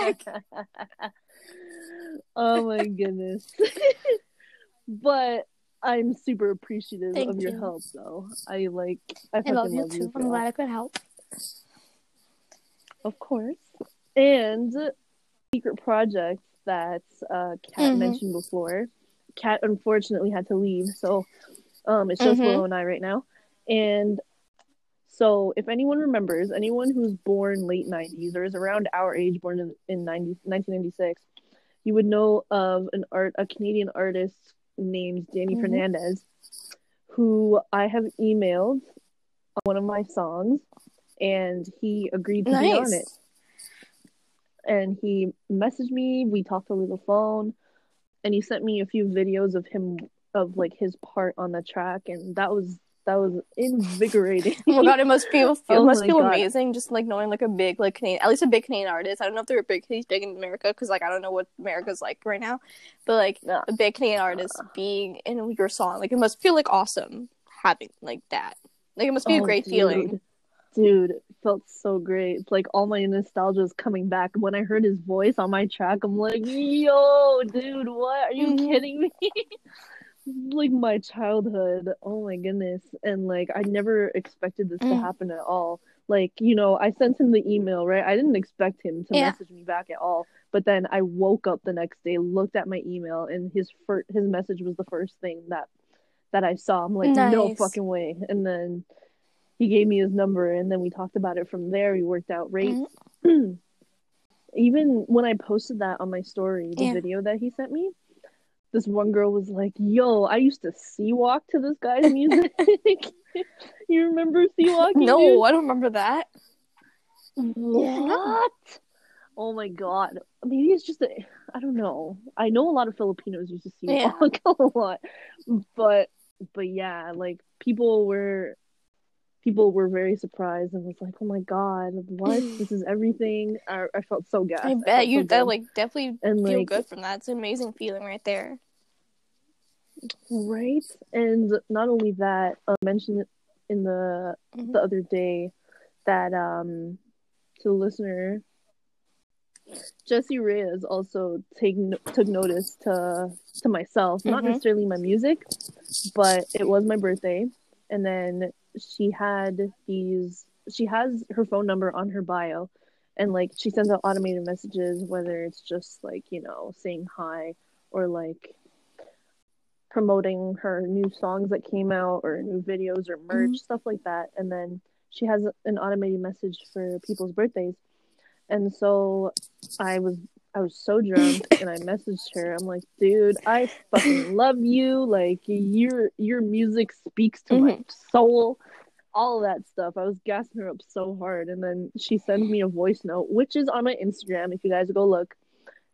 like, [LAUGHS] oh my goodness. [LAUGHS] but I'm super appreciative Thank of your you. help, though. I like. I, I fucking love you too. I'm glad I could help. Of course. And secret project that uh Kat Mhm. mentioned before. Kat unfortunately had to leave, so um it's just. Willow and I right now. And so if anyone remembers, anyone who's born late 90s or is around our age, born in, in 90, 1996, you would know of an art a Canadian artist named Danny Mhm. Fernandes, who I have emailed one of my songs and he agreed to be on Nice. it and he messaged me we talked over the phone and he sent me a few videos of him of like his part on the track and that was that was invigorating [LAUGHS] Oh my god, it must feel [LAUGHS] it Oh must feel God. amazing just like knowing like a big like Canadian at least a big Canadian artist. I don't know if they're a big he's big in America because like I don't know what America's like right now, but like Yeah. a big Canadian artist being in your song like it must feel like awesome having like that. Like it must be a Oh, great dude. feeling. dude it felt so great it's like all my nostalgia is coming back when i heard his voice on my track i'm like yo dude what are you Mhm. kidding me [LAUGHS] like my childhood oh my goodness and like i never expected this to Mm. happen at all like you know i sent him the email right i didn't expect him to Yeah. message me back at all but then i woke up the next day looked at my email and his fir- his message was the first thing that that i saw i'm like no fucking way and then he gave me his number and then we talked about it from there. We worked out rates. Mm-hmm. [CLEARS THROAT] Even when I posted that on my story, the Yeah. video that he sent me, this one girl was like, "Yo, I used to C-walk to this guy's [LAUGHS] music." [LAUGHS] you remember C-walking? No, I don't remember that. What? Oh my god. Maybe it's just a I don't know. I know a lot of Filipinos used to see Yeah. [LAUGHS] a lot. But but yeah, like people were people were very surprised and was like, "Oh my god, what? [LAUGHS] this is everything." I, I felt so gassed. I bet so you good. that like definitely and feel like good from that. It's an amazing feeling right there. right? And not only that, I mentioned it in the Mhm. the other day that um to the listener Jessie Reyez also take took notice to to myself, not Mhm. necessarily my music, but it was my birthday, and then she had these. She has her phone number on her bio, and like she sends out automated messages, whether it's just like you know saying hi or like promoting her new songs that came out or new videos or merch mm-hmm. stuff like that, and then she has an automated message for people's birthdays. And so I was I was so drunk [LAUGHS] and I messaged her. I'm like, dude, I fucking love you. Like your your music speaks to my mm-hmm. soul. All that stuff. I was gassing her up so hard. And then she sends me a voice note, which is on my Instagram. If you guys go look.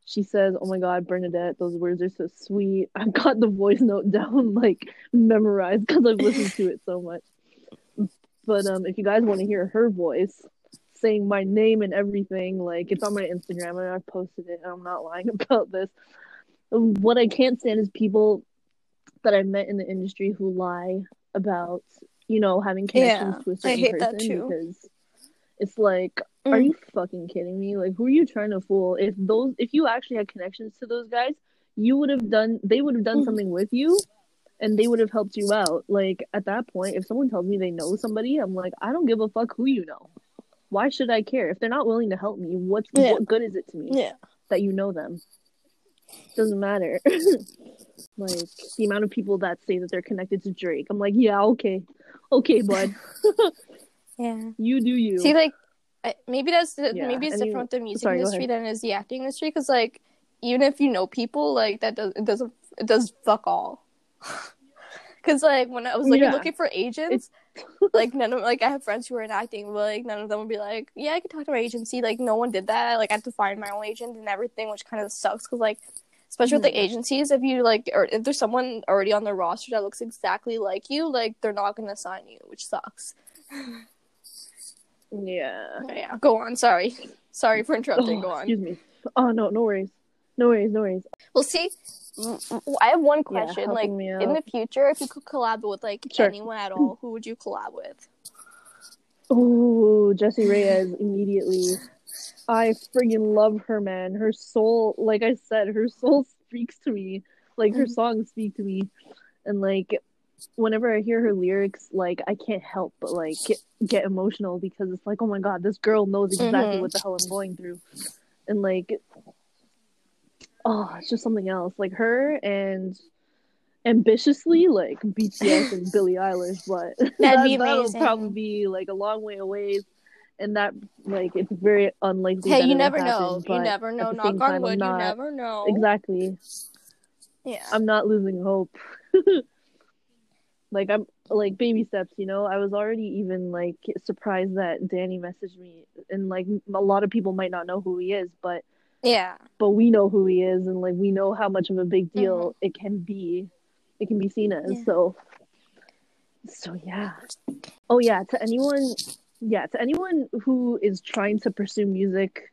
She says, Oh my god, Bernadette, those words are so sweet. [LAUGHS] I've got the voice note down like memorized because I've listened to it so much. But um if you guys want to hear her voice, saying my name and everything. Like it's on my Instagram and I've posted it and I'm not lying [LAUGHS] about this. What I can't stand is people that I've met in the industry who lie about, you know, having connections Yeah, to a certain person because it's like, are Mm. you fucking kidding me? Like who are you trying to fool? If those if you actually had connections to those guys, you would have done they would have done Mhm. something with you and they would have helped you out. Like at that point, if someone tells me they know somebody, I'm like, I don't give a fuck who you know. Why should I care if they're not willing to help me? What's Yeah. what good is it to me Yeah. that you know them? Doesn't matter. [LAUGHS] like the amount of people that say that they're connected to Drake, I'm like, yeah, okay, okay, [LAUGHS] bud, [LAUGHS] Yeah. you do you. See, like, maybe that's the, Yeah, maybe it's and different you- with the music sorry, industry than it is the acting industry. Because, like, even if you know people, like that does it doesn't it does fuck all. [LAUGHS] Because, like, when I was like Yeah. looking for agents, like none of like I have friends who are in acting, but like none of them would be like, yeah, I could talk to my agency. Like, no one did that. Like, I had to find my own agent and everything, which kind of sucks. Because, like. Especially with the Mhm. agencies, if you like, or if there's someone already on the roster that looks exactly like you, like they're not gonna sign you, which sucks. [LAUGHS] yeah. Yeah, go on. Sorry, sorry for interrupting. Oh, go on. excuse me. Oh no, no worries, no worries, no worries. Well, see, I have one Yeah, question. like in the future, if you could collab with like Sure. anyone at all, who would you collab with? Oh, Jessie Reyez immediately. I friggin' love her, man. Her soul, like I said, her soul speaks to me. Like her Mhm. songs speak to me, and like whenever I hear her lyrics, like I can't help but like get, get emotional because it's like, oh my god, this girl knows exactly Mhm. what the hell I'm going through, and like, oh, it's just something else. Like her and ambitiously, like BTS and Billie Eilish, but That'd be [LAUGHS] that'll probably be like a long way away, and that like it's very unlikely. Hey, you never happen, know. You never know. Knock on wood. You never know. exactly. Yeah. I'm not losing hope. [LAUGHS] like I'm like baby steps, you know. I was already even like surprised that Danny messaged me, and like a lot of people might not know who he is, but Yeah. but we know who he is, and like we know how much of a big deal Mm-hmm. it can be. It can be seen as Yeah. so. So yeah. Oh yeah. To anyone, yeah, to anyone who is trying to pursue music,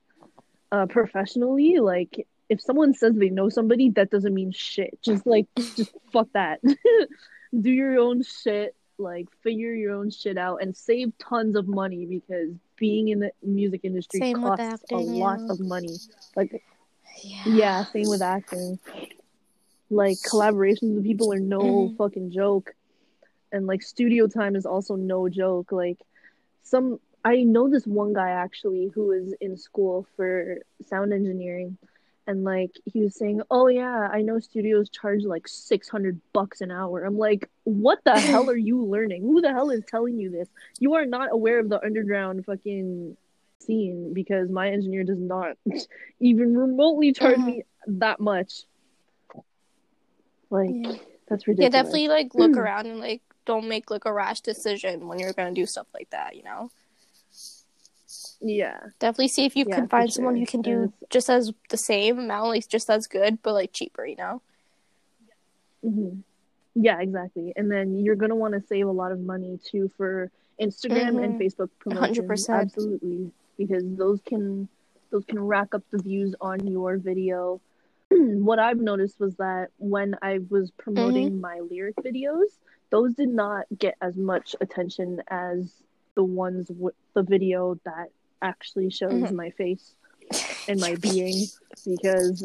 uh, professionally, like if someone says they know somebody, that doesn't mean shit. Just like, just [LAUGHS] fuck that. [LAUGHS] Do your own shit. Like figure your own shit out and save tons of money because being in the music industry Same costs acting, a lot yeah. of money. Like Yeah. yeah, same with acting. Like collaborations with people are no Mhm. fucking joke. And like studio time is also no joke. Like some I know this one guy actually who is in school for sound engineering and like he was saying, "Oh yeah, I know studios charge like 600 bucks an hour." I'm like, "What the hell are you learning? Who the hell is telling you this? You are not aware of the underground fucking scene because my engineer does not [LAUGHS] even remotely charge Mhm. me that much." Like Yeah. that's ridiculous. Yeah, definitely like look around and like don't make like a rash decision when you're gonna do stuff like that, you know? Yeah. Definitely see if you Yeah, can find someone sure. who can do just as the same amount, like just as good, but like cheaper, you know? hmm Yeah, exactly. And then you're gonna want to save a lot of money too for Instagram and Mhm. Facebook promotions. 100%. Absolutely, because those can those can rack up the views on your video. [CLEARS THROAT] what I've noticed was that when I was promoting Mm-hmm. my lyric videos, those did not get as much attention as the ones with the video that actually shows Mhm. my face and my [LAUGHS] being because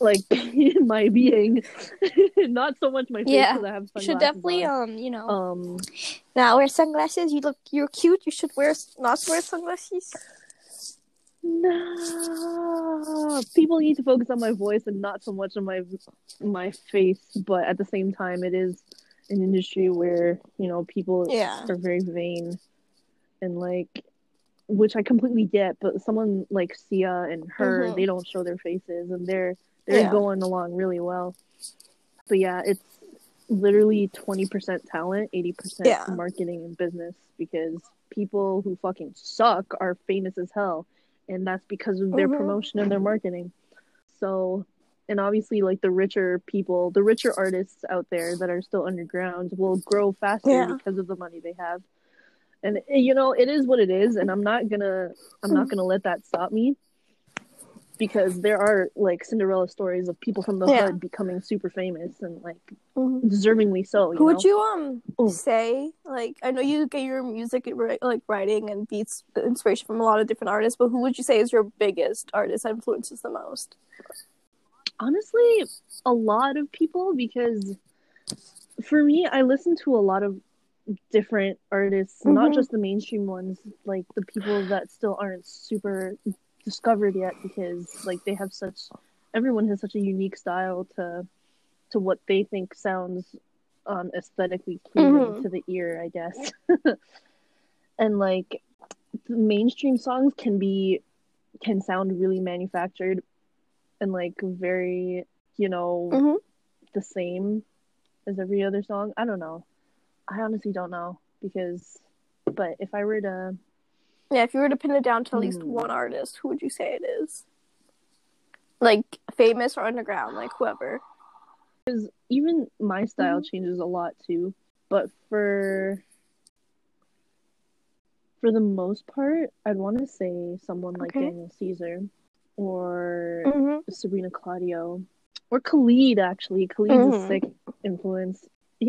like [LAUGHS] my being [LAUGHS] not so much my face Yeah. because I have You sunglasses should definitely on. um, you know, um now wear sunglasses. You look you're cute. You should wear not wear sunglasses. no people need to focus on my voice and not so much on my my face but at the same time it is an industry where you know people Yeah. are very vain and like which I completely get but someone like Sia and her Mhm. they don't show their faces and they're they're Yeah. going along really well but yeah it's literally 20% talent 80% Yeah. marketing and business because people who fucking suck are famous as hell and that's because of their Mhm. promotion and their marketing so and obviously like the richer people the richer artists out there that are still underground will grow faster Yeah. because of the money they have and eh, you know it is what it is and i'm not gonna i'm not gonna let that stop me because there are like cinderella stories of people from the Yeah. hood becoming super famous and like Mhm. deservingly so you Who know? would you um Oh. say like I know you get your music like writing and beats inspiration from a lot of different artists, but who would you say is your biggest artist that influences the most? Honestly a lot of people because for me i listen to a lot of different artists not Mhm. just the mainstream ones like the people that still aren't super discovered yet because like they have such everyone has such a unique style to to what they think sounds um aesthetically pleasing Mhm. to the ear i guess [LAUGHS] and like the mainstream songs can be can sound really manufactured and like very you know Mhm. the same as every other song i don't know i honestly don't know because but if i were to Yeah, if you were to pin it down to at least Hmm. one artist, who would you say it is? Like famous or underground, like whoever. Because even my style Mhm. changes a lot too but for for the most part i'd want to say someone like Okay. daniel caesar or Mm-hmm. Sabrina Claudio or Khalid actually. Khalid's Mhm. a sick influence.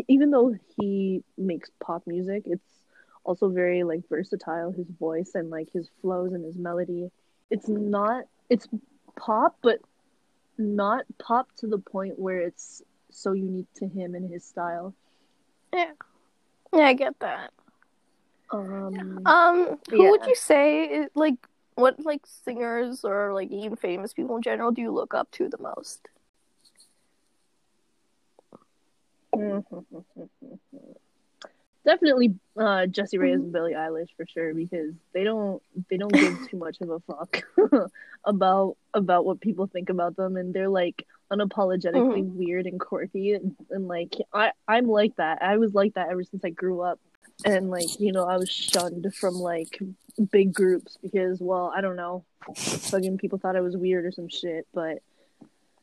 Even though he makes pop music, it's also very like versatile his voice and like his flows and his melody. It's not it's pop but not pop to the point where it's so unique to him and his style. Yeah, yeah, I get that. Um Um, who would you say like what like singers or like even famous people in general do you look up to the most? [LAUGHS] Definitely uh Jessie Reyez and Billie Eilish for sure because they don't they don't give too much of a fuck [LAUGHS] about about what people think about them and they're like unapologetically weird and quirky and, and like I I'm like that. I was like that ever since I grew up. And like, you know, I was shunned from like big groups because well, I don't know. Fucking people thought I was weird or some shit, but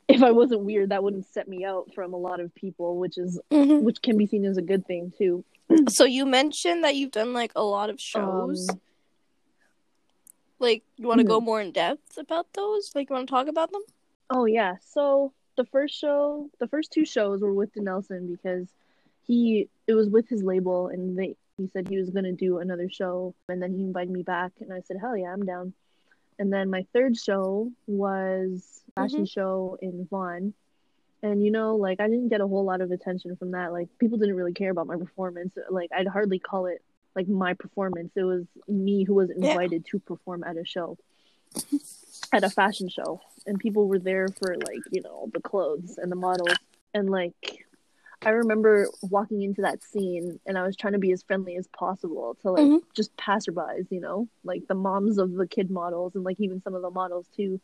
if I wasn't weird, that wouldn't set me out from a lot of people, which is which can be seen as a good thing too. [CLEARS THROAT] So you mentioned that you've done like a lot of shows. Um, like, you want to go mhm. more in depth about those? Like, you want to talk about them? Oh yeah. So the first show, the first two shows were with Nelson because he it was with his label and they he said he was gonna do another show and then he invited me back and I said hell yeah I'm down. And then my third show was fashion mm-hmm. show in Vaughan. And you know, like I didn't get a whole lot of attention from that. Like people didn't really care about my performance. Like I'd hardly call it like my performance. It was me who was Yeah. invited to perform at a show. at a fashion show. and people were there for like you know the clothes and the models and like I remember walking into that scene and I was trying to be as friendly as possible to like Mhm. just passerbys, you know, like the moms of the kid models and like even some of the models too.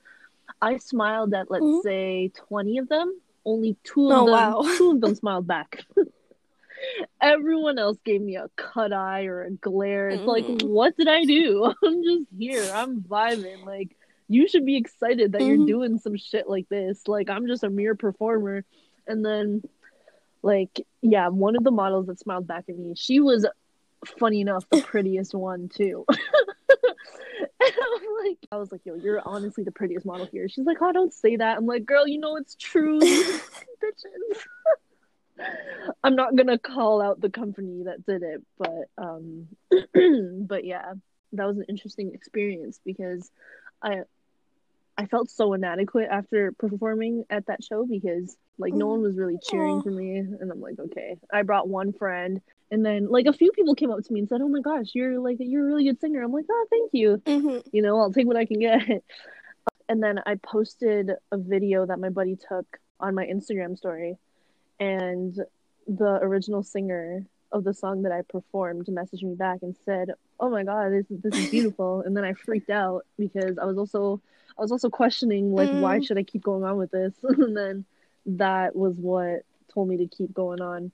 I smiled at let's Mhm. say 20 of them. Only two of Oh, them wow. [LAUGHS] two of them smiled back. [LAUGHS] Everyone else gave me a cut eye or a glare. It's like, Mhm. what did I do? [LAUGHS] I'm just here. I'm vibing. Like, you should be excited that you're Mhm. doing some shit like this. Like, I'm just a mere performer. And then, like, yeah, one of the models that smiled back at me, she was funny enough the [LAUGHS] prettiest one too. [LAUGHS] And I'm like, I was like, yo, you're honestly the prettiest model here. She's like, oh, don't say that. I'm like, girl, you know it's true. [LAUGHS] Bitches. I'm not gonna call out the company that did it, but um, [CLEARS THROAT] but yeah, that was an interesting experience because I I felt so inadequate after performing at that show because like no one was really cheering for me, and I'm like, okay. I brought one friend, and then like a few people came up to me and said, "Oh my gosh, you're like you're a really good singer." I'm like, "Oh, thank you." hmm you know, I'll take what I can get. [LAUGHS] And then I posted a video that my buddy took on my Instagram story, and the original singer of the song that I performed messaged me back and said, "Oh my god, this this is beautiful." and then I freaked out because I was also I was also questioning like why Mm. should I keep going on with this? [LAUGHS] and then that was what told me to keep going on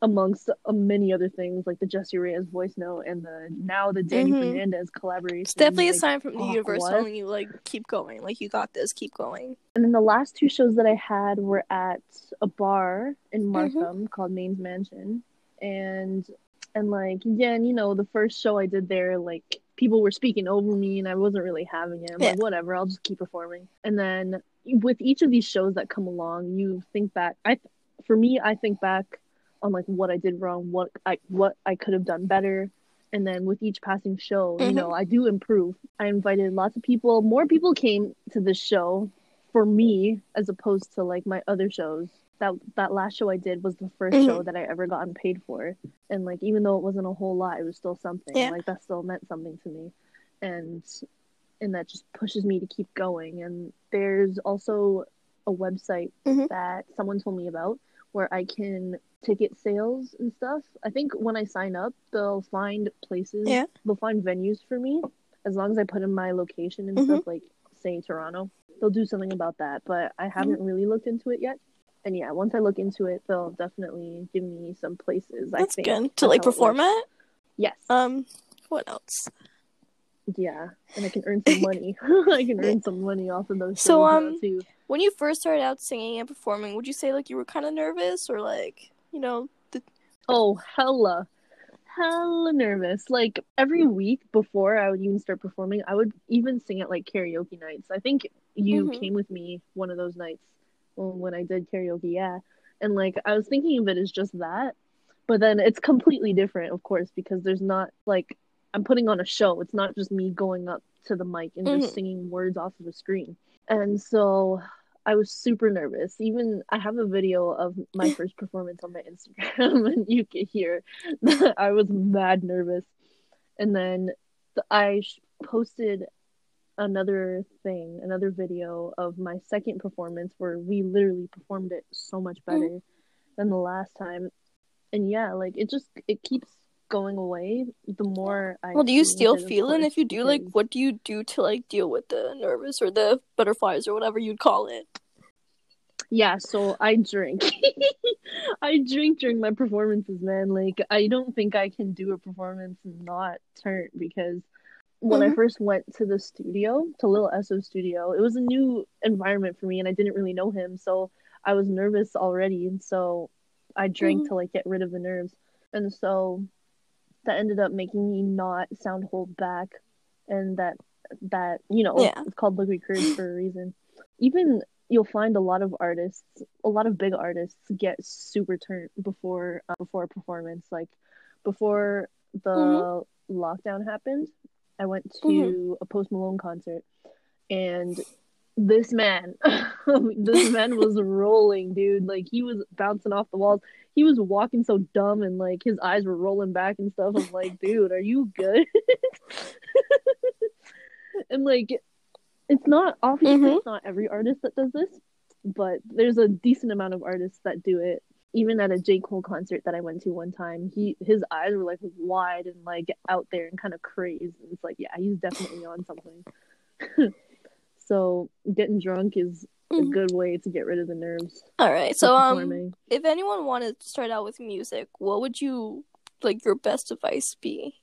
amongst uh, many other things like the Jessie Reyez voice note and the now the Danny Mhm. Fernandes collaboration. It's definitely a sign from the oh, universe what? telling you like keep going, like you got this, keep going. And then the last two shows that I had were at a bar in Mm-hmm. Markham called Maine's Mansion. And and like again, you know, the first show I did there, like people were speaking over me and I wasn't really having it. I'm Yeah. like, whatever, I'll just keep performing. And then with each of these shows that come along, you think back I for me, I think back on like what I did wrong, what I what I could have done better. And then with each passing show, you Mhm. know, I do improve. I invited lots of people. More people came to this show for me as opposed to like my other shows. That that last show I did was the 1st Mhm. show that I ever gotten paid for. And like even though it wasn't a whole lot, it was still something. Yeah. Like that still meant something to me. And and that just pushes me to keep going. And there's also a website Mhm. that someone told me about where I can ticket sales and stuff. I think when I sign up, they'll find places, Yeah. they'll find venues for me as long as I put in my location and Mhm. stuff, like say Toronto. They'll do something about that, but I haven't really looked into it yet. And yeah, once I look into it, they'll definitely give me some places. I That's think good to like perform at. Yes. Um, what else? yeah, and I can earn some money. [LAUGHS] I can earn some money off of those So, um, too. When you first started out singing and performing, would you say like you were kind of nervous or like you know the Oh, hella. Hella nervous. Like every week before I would even start performing, I would even sing at like karaoke nights. I think you Mhm. came with me one of those nights when when I did karaoke, yeah. And like I was thinking of it as just that, but then it's completely different, of course, because there's not like I'm putting on a show. It's not just me going up to the mic and just Mhm. singing words off of a screen. And so I was super nervous. Even I have a video of my [LAUGHS] first performance on my Instagram, [LAUGHS] and you can hear that I was mad nervous. And then th- I posted another thing, another video of my second performance where we literally performed it so much mm-hmm. better than the last time. And yeah, like it just it keeps going away the more I well, do you still it, feel it? If you do, like, what do you do to like deal with the nervous or the butterflies or whatever you'd call it? Yeah, so I drink. [LAUGHS] I drink during my performances, man. Like I don't think I can do a performance and not turn because when I Mhm. first went to the studio, to Lil Esso studio, it was a new environment for me and I didn't really know him, so I was nervous already and so I drank Mhm. to like get rid of the nerves. And so that ended up making me not sound hold back and that that you know Yeah. it's called liquid courage for a reason even you'll find a lot of artists a lot of big artists get super turned before uh, before a performance like before the Mhm. lockdown happened i went to Mhm. a post malone concert and this man [LAUGHS] this man was rolling dude like he was bouncing off the walls he was walking so dumb and like his eyes were rolling back and stuff i'm like [LAUGHS] dude are you good [LAUGHS] and like it's not obviously Mhm. it's not every artist that does this, but there's a decent amount of artists that do it. Even at a J. Cole concert that I went to one time, he his eyes were like wide and like out there and kind of crazed. And it's like, yeah, he's definitely on something. [LAUGHS] so getting drunk is a Mhm. good way to get rid of the nerves. All right. So um, if anyone wanted to start out with music, what would you like your best advice be?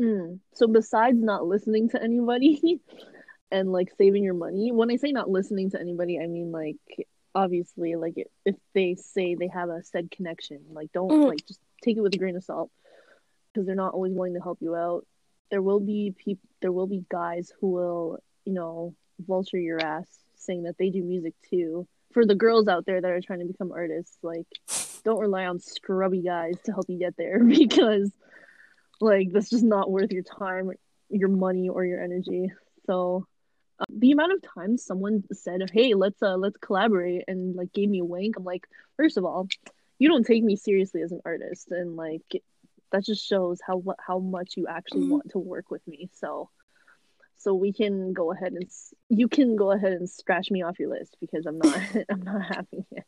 Mm. So besides not listening to anybody [LAUGHS] and like saving your money, when I say not listening to anybody, I mean like obviously like if- if they say they have a said connection, like don't Mhm. like just take it with a grain of salt because they're not always willing to help you out. There will be people there will be guys who will, you know, vulture your ass saying that they do music too. For the girls out there that are trying to become artists, like don't rely on scrubby guys to help you get there [LAUGHS] because like that's just not worth your time your money or your energy so the amount of times someone said hey let's uh let's collaborate and like gave me a wink i'm like first of all you don't take me seriously as an artist and like that just shows how what how much you actually Mhm. want to work with me so so we can go ahead and you can go ahead and scratch me off your list because i'm not [LAUGHS] i'm not having it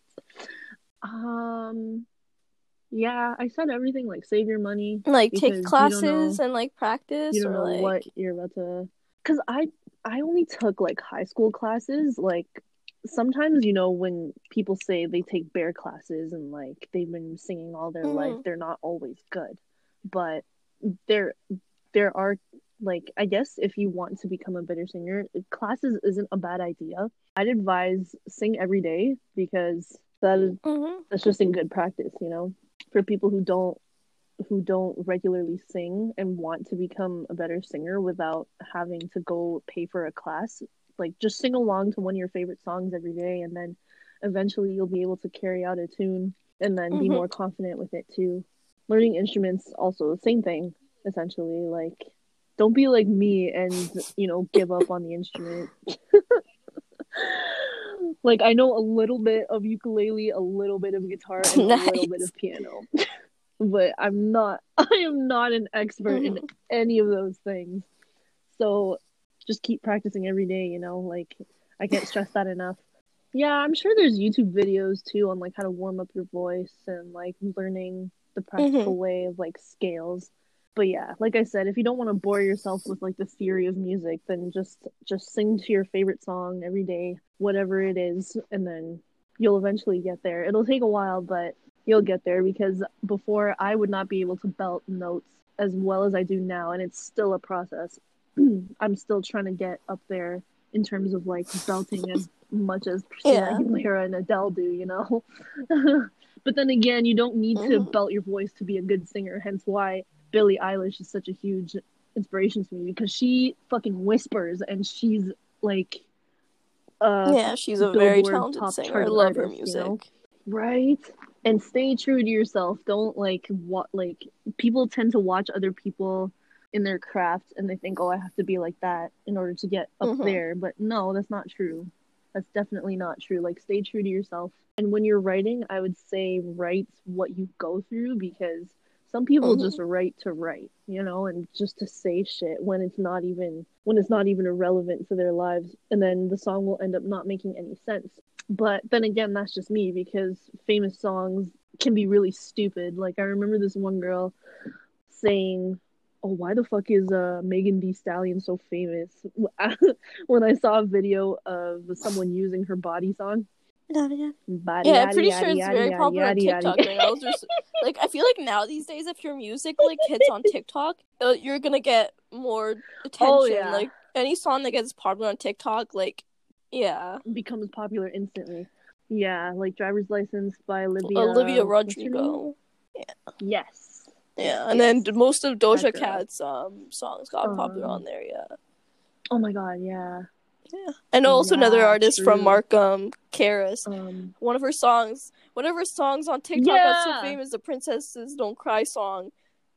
um yeah i said everything like save your money Like take classes know- and like practice you don't or know like what you're about to because i i only took like high school classes like sometimes you know when people say they take bear classes and like they've been singing all their life Mhm. they're not always good but there there are like i guess if you want to become a better singer classes isn't a bad idea i'd advise sing every day because that is Mhm. that's just in good practice you know for people who don't who don't regularly sing and want to become a better singer without having to go pay for a class like just sing along to one of your favorite songs every day and then eventually you'll be able to carry out a tune and then be Mhm. more confident with it too. Learning instruments also the same thing essentially like don't be like me and you know give up on the instrument. [LAUGHS] Like i know a little bit of ukulele a little bit of guitar and a [LAUGHS] little bit of piano but i'm not [LAUGHS] i am not an expert in [LAUGHS] any of those things. So just keep practicing every day you know like i can't stress that enough. Yeah i'm sure there's youtube videos too on like how to warm up your voice and like learning the practical mm-hmm. way of like scales. But yeah like i said if you don't want to bore yourself with like the theory of music then just just sing to your favorite song every day whatever it is and then you'll eventually get there. It'll take a while but you'll get there because before i would not be able to belt notes as well as i do now and it's still a process [CLEARS THROAT] i'm still trying to get up there in terms of like belting as much as Christina Yeah. Aguilera and Adele do, you know. [LAUGHS] but then again, you don't need to Mhm. belt your voice to be a good singer. Hence why Billie Eilish is such a huge inspiration to me because she fucking whispers and she's like, uh, yeah, she's a very talented singer. I love her artist, you music. know? right. And stay true to yourself. Don't like what like people tend to watch other people in their craft and they think, oh, I have to be like that in order to get up Mhm. there. But no, that's not true. That's definitely not true. Like, stay true to yourself. And when you're writing, I would say write what you go through because some people Mhm. just write to write, you know, and just to say shit when it's not even when it's not even irrelevant to their lives, and then the song will end up not making any sense. But then again, that's just me because famous songs can be really stupid. Like I remember this one girl saying, "Oh, why the fuck is uh Megan Thee Stallion so famous?" [LAUGHS] when I saw a video of someone using her body song. Body, Yeah, I'm yaddy, pretty sure it's yaddy, very yaddy, popular on TikTok yaddy. right now. There's, like, I feel like now these days, if your music like hits on TikTok, uh, you're gonna get more attention. Oh, yeah. Like any song that gets popular on TikTok, like, yeah, becomes popular instantly. Yeah, like Driver's License by Olivia Olivia what's her name? Rodrigo. Yes. Yeah, and Yes. then most of Doja. Cat's um songs got popular Um, on there. Yeah, Oh my god, yeah. yeah, and also another Yeah, artist from true. Markham, Carys. Um One of her songs, one of her songs on TikTok got so famous. The Princesses Don't Cry song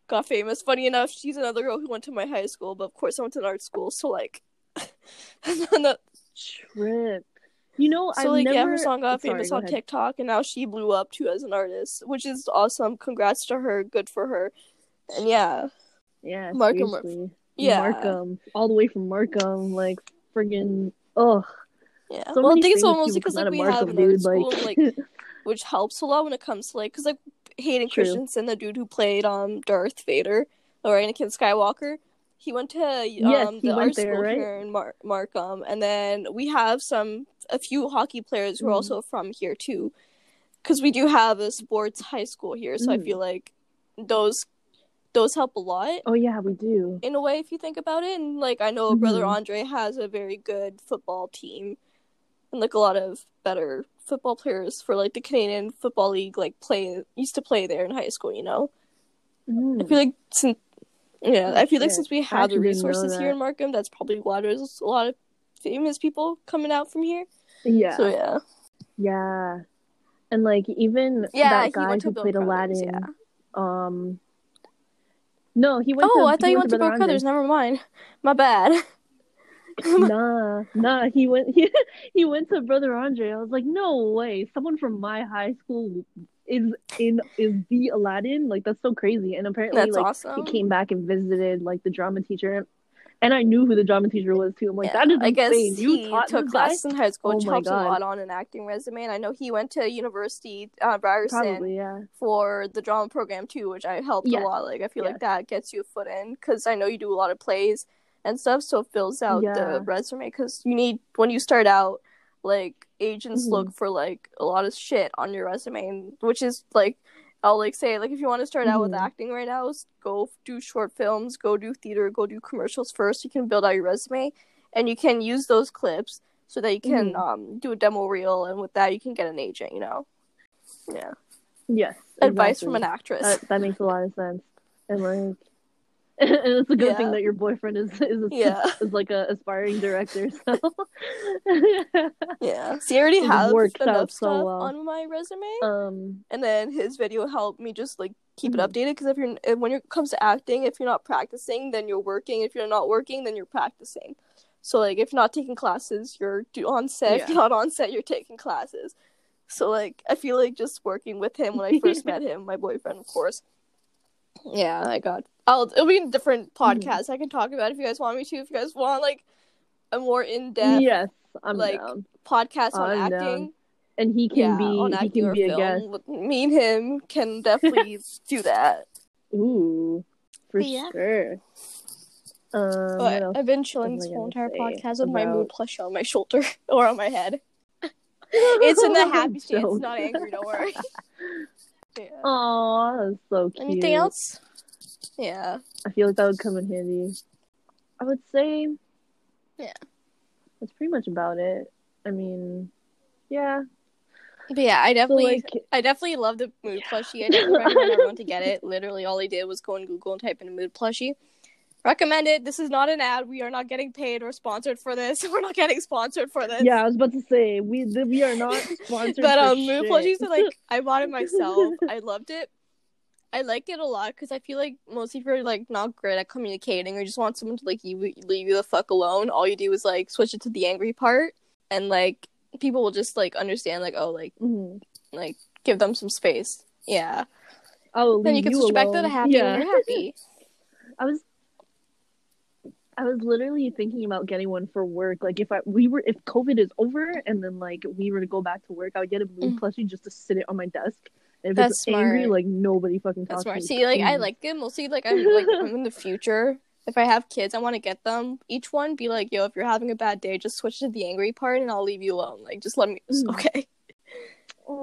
got famous. Funny enough, she's another girl who went to my high school, but of course I went to an art school, so like, [LAUGHS] trip. You know, so I've like never yeah, her song got Sorry, famous go on. TikTok, and now she blew up too as an artist, which is awesome. Congrats to her, good for her. And yeah, Yeah, Markham- seriously. yeah. Markham. All the way from Markham, like friggin' Ugh. Yeah. So well, I think it's almost because like we of have Markham, nerd dude, school, like- like [LAUGHS] which helps a lot when it comes to like because like Hayden True. Christensen, the dude who played um Darth Vader or Anakin Skywalker, he went to um Yes, he the went art there, school right? here in Mar- Markham, and then we have some a few hockey players who are Mhm. also from here too, because we do have a sports high school here, so I Mm. feel like those those help a lot Oh yeah, we do. in a way if you think about it and like i know brother Mhm. andre has a very good football team and like a lot of better football players for like the canadian football league like play used to play there in high school you know i Mm. feel like since yeah i feel like since we have the actually didn't know resources here in markham that's probably why there's a lot of famous people coming out from here Yeah, so yeah yeah, and like even yeah that guy went who played Crothers, Aladdin. yeah Um, no, he went. oh to, i thought he went to Brother bill crothers never mind [LAUGHS] my bad [LAUGHS] nah, nah. He went. He, [LAUGHS] he went to Brother Andre. I was like, no way. Someone from my high school is in is the Aladdin. Like that's so crazy. And apparently, that's like awesome he came back and visited like the drama teacher, and I knew who the drama teacher was too. I'm like, Yeah, that is I guess insane. You he taught took classes in high school, Oh which helps God. a lot on an acting resume. And I know he went to university, uh, Ryerson, Probably, yeah. for the drama program too, which I helped Yes. a lot. Like I feel Yes. like that gets you a foot in because I know you do a lot of plays and stuff, so it fills out Yeah. the resume. Because you need when you start out, like agents Mhm. look for like a lot of shit on your resume, and, which is like. I'll like say like if you want to start out with Mhm. acting right now, go do short films, go do theater, go do commercials first. You can build out your resume, and you can use those clips so that you can Mhm. um do a demo reel, and with that you can get an agent. You know, yeah. Yes. Advice exactly. from an actress. That, that makes a lot of sense. And like, and it's a good Yeah. thing that your boyfriend is is, Yeah. is like a aspiring director. So [LAUGHS] Yeah. See, I already It have out so stuff well. on my resume, um, and then his video helped me just like keep Mhm. it updated. Because if you're if- when it comes to acting, if you're not practicing, then you're working. If you're not working, then you're practicing. So like, if you're not taking classes, you're do- on set. If you're not on set, you're taking classes. So like, I feel like just working with him when I first [LAUGHS] met him, my boyfriend, of course. Yeah, I got. I'll. It'll be in different Mhm. podcasts I can talk about if you guys want me to. If you guys want like a more in depth yes, I'm like, down. podcast on I'm acting. down. And he can yeah, be on he can or be a film. guest. Me and him can [LAUGHS] definitely do that. Ooh, for yeah. sure. Um, But else? I've been chilling was this whole gonna entire say podcast with my mood plush on my shoulder [LAUGHS] or on my head. [LAUGHS] It's in the happy state. It's not angry. Don't worry. yeah. Aw, that's so cute. Anything else? Yeah. I feel like that would come in handy. I would say, Yeah. that's pretty much about it. I mean, yeah. But yeah, I So definitely, like, I definitely love the mood plushie. I definitely [LAUGHS] recommend everyone to get it. Literally, all I did was go on Google and type in a mood plushie. Recommended. This is not an ad. We are not getting paid or sponsored for this. [LAUGHS] We're not getting sponsored for this. yeah, I was about to say we we are not [LAUGHS] sponsored. but um, mood plushies are like I bought it myself. I loved it. I like it a lot because I feel like most if you're like not great at communicating or just want someone to like you leave you the fuck alone, all you do is like switch it to the angry part, and like people will just like understand like oh like Mhm. like give them some space. Yeah, Oh, then you can switch back to the happy Yeah. when you're happy. [LAUGHS] I was I was literally thinking about getting one for work. Like if I we were if COVID is over and then like we were to go back to work, I would get a mood Mm. plushie just to sit it on my desk. If That's it's angry, smart. like nobody fucking That's talks smart. to me. See, like I like it mostly. Like I'm like I'm in the future. If I have kids, I want to get them each one. Be like, yo, if you're having a bad day, just switch to the angry part, and I'll leave you alone. Like, just let me. Mm. [LAUGHS] Okay.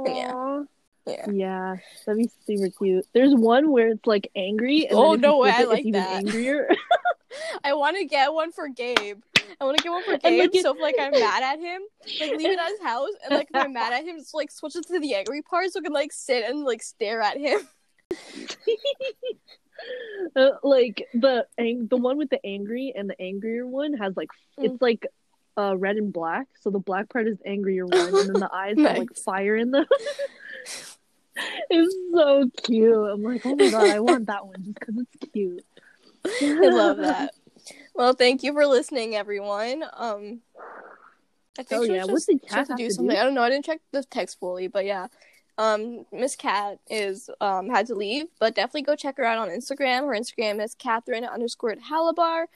Yeah. Yeah. Yeah, that'd be super cute. There's one where it's like angry. And Oh, then if you no way, I like that. angrier. [LAUGHS] I want to get one for Gabe. I want to get one for Gabe. like, so if like I'm mad at him, like leave it at his house, and like if I'm mad at him, just like switch it to the angry part, so I can like sit and like stare at him. [LAUGHS] Uh, like the ang- the one with the angry and the angrier one has like Mm. it's like uh red and black. So the black part is the angrier one, and then the [LAUGHS] eyes have like fire in them. [LAUGHS] it's so cute. I'm like, oh my god, I want that one just because it's cute. I love that. Well, thank you for listening, everyone. Um, I think Oh, she yeah. was just she to do to something. do? I don't know. I didn't check the text fully, but yeah. Um, Miss Cat is um had to leave, but definitely go check her out on Instagram. Her Instagram is Catherine underscore Halabar.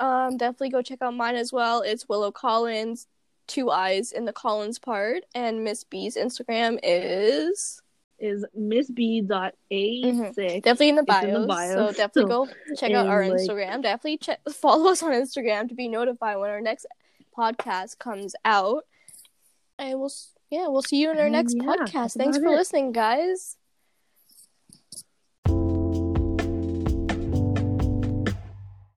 Um, definitely go check out mine as well. It's Willow Collins, two eyes in the Collins part, and Miss B's Instagram is Is Miss B dot A Mhm. six. definitely in the in the bio, So definitely so- go check out our like- Instagram. Definitely check follow us on Instagram to be notified when our next podcast comes out. And we'll yeah, we'll see you in our next yeah, podcast. Thanks for it. listening, guys.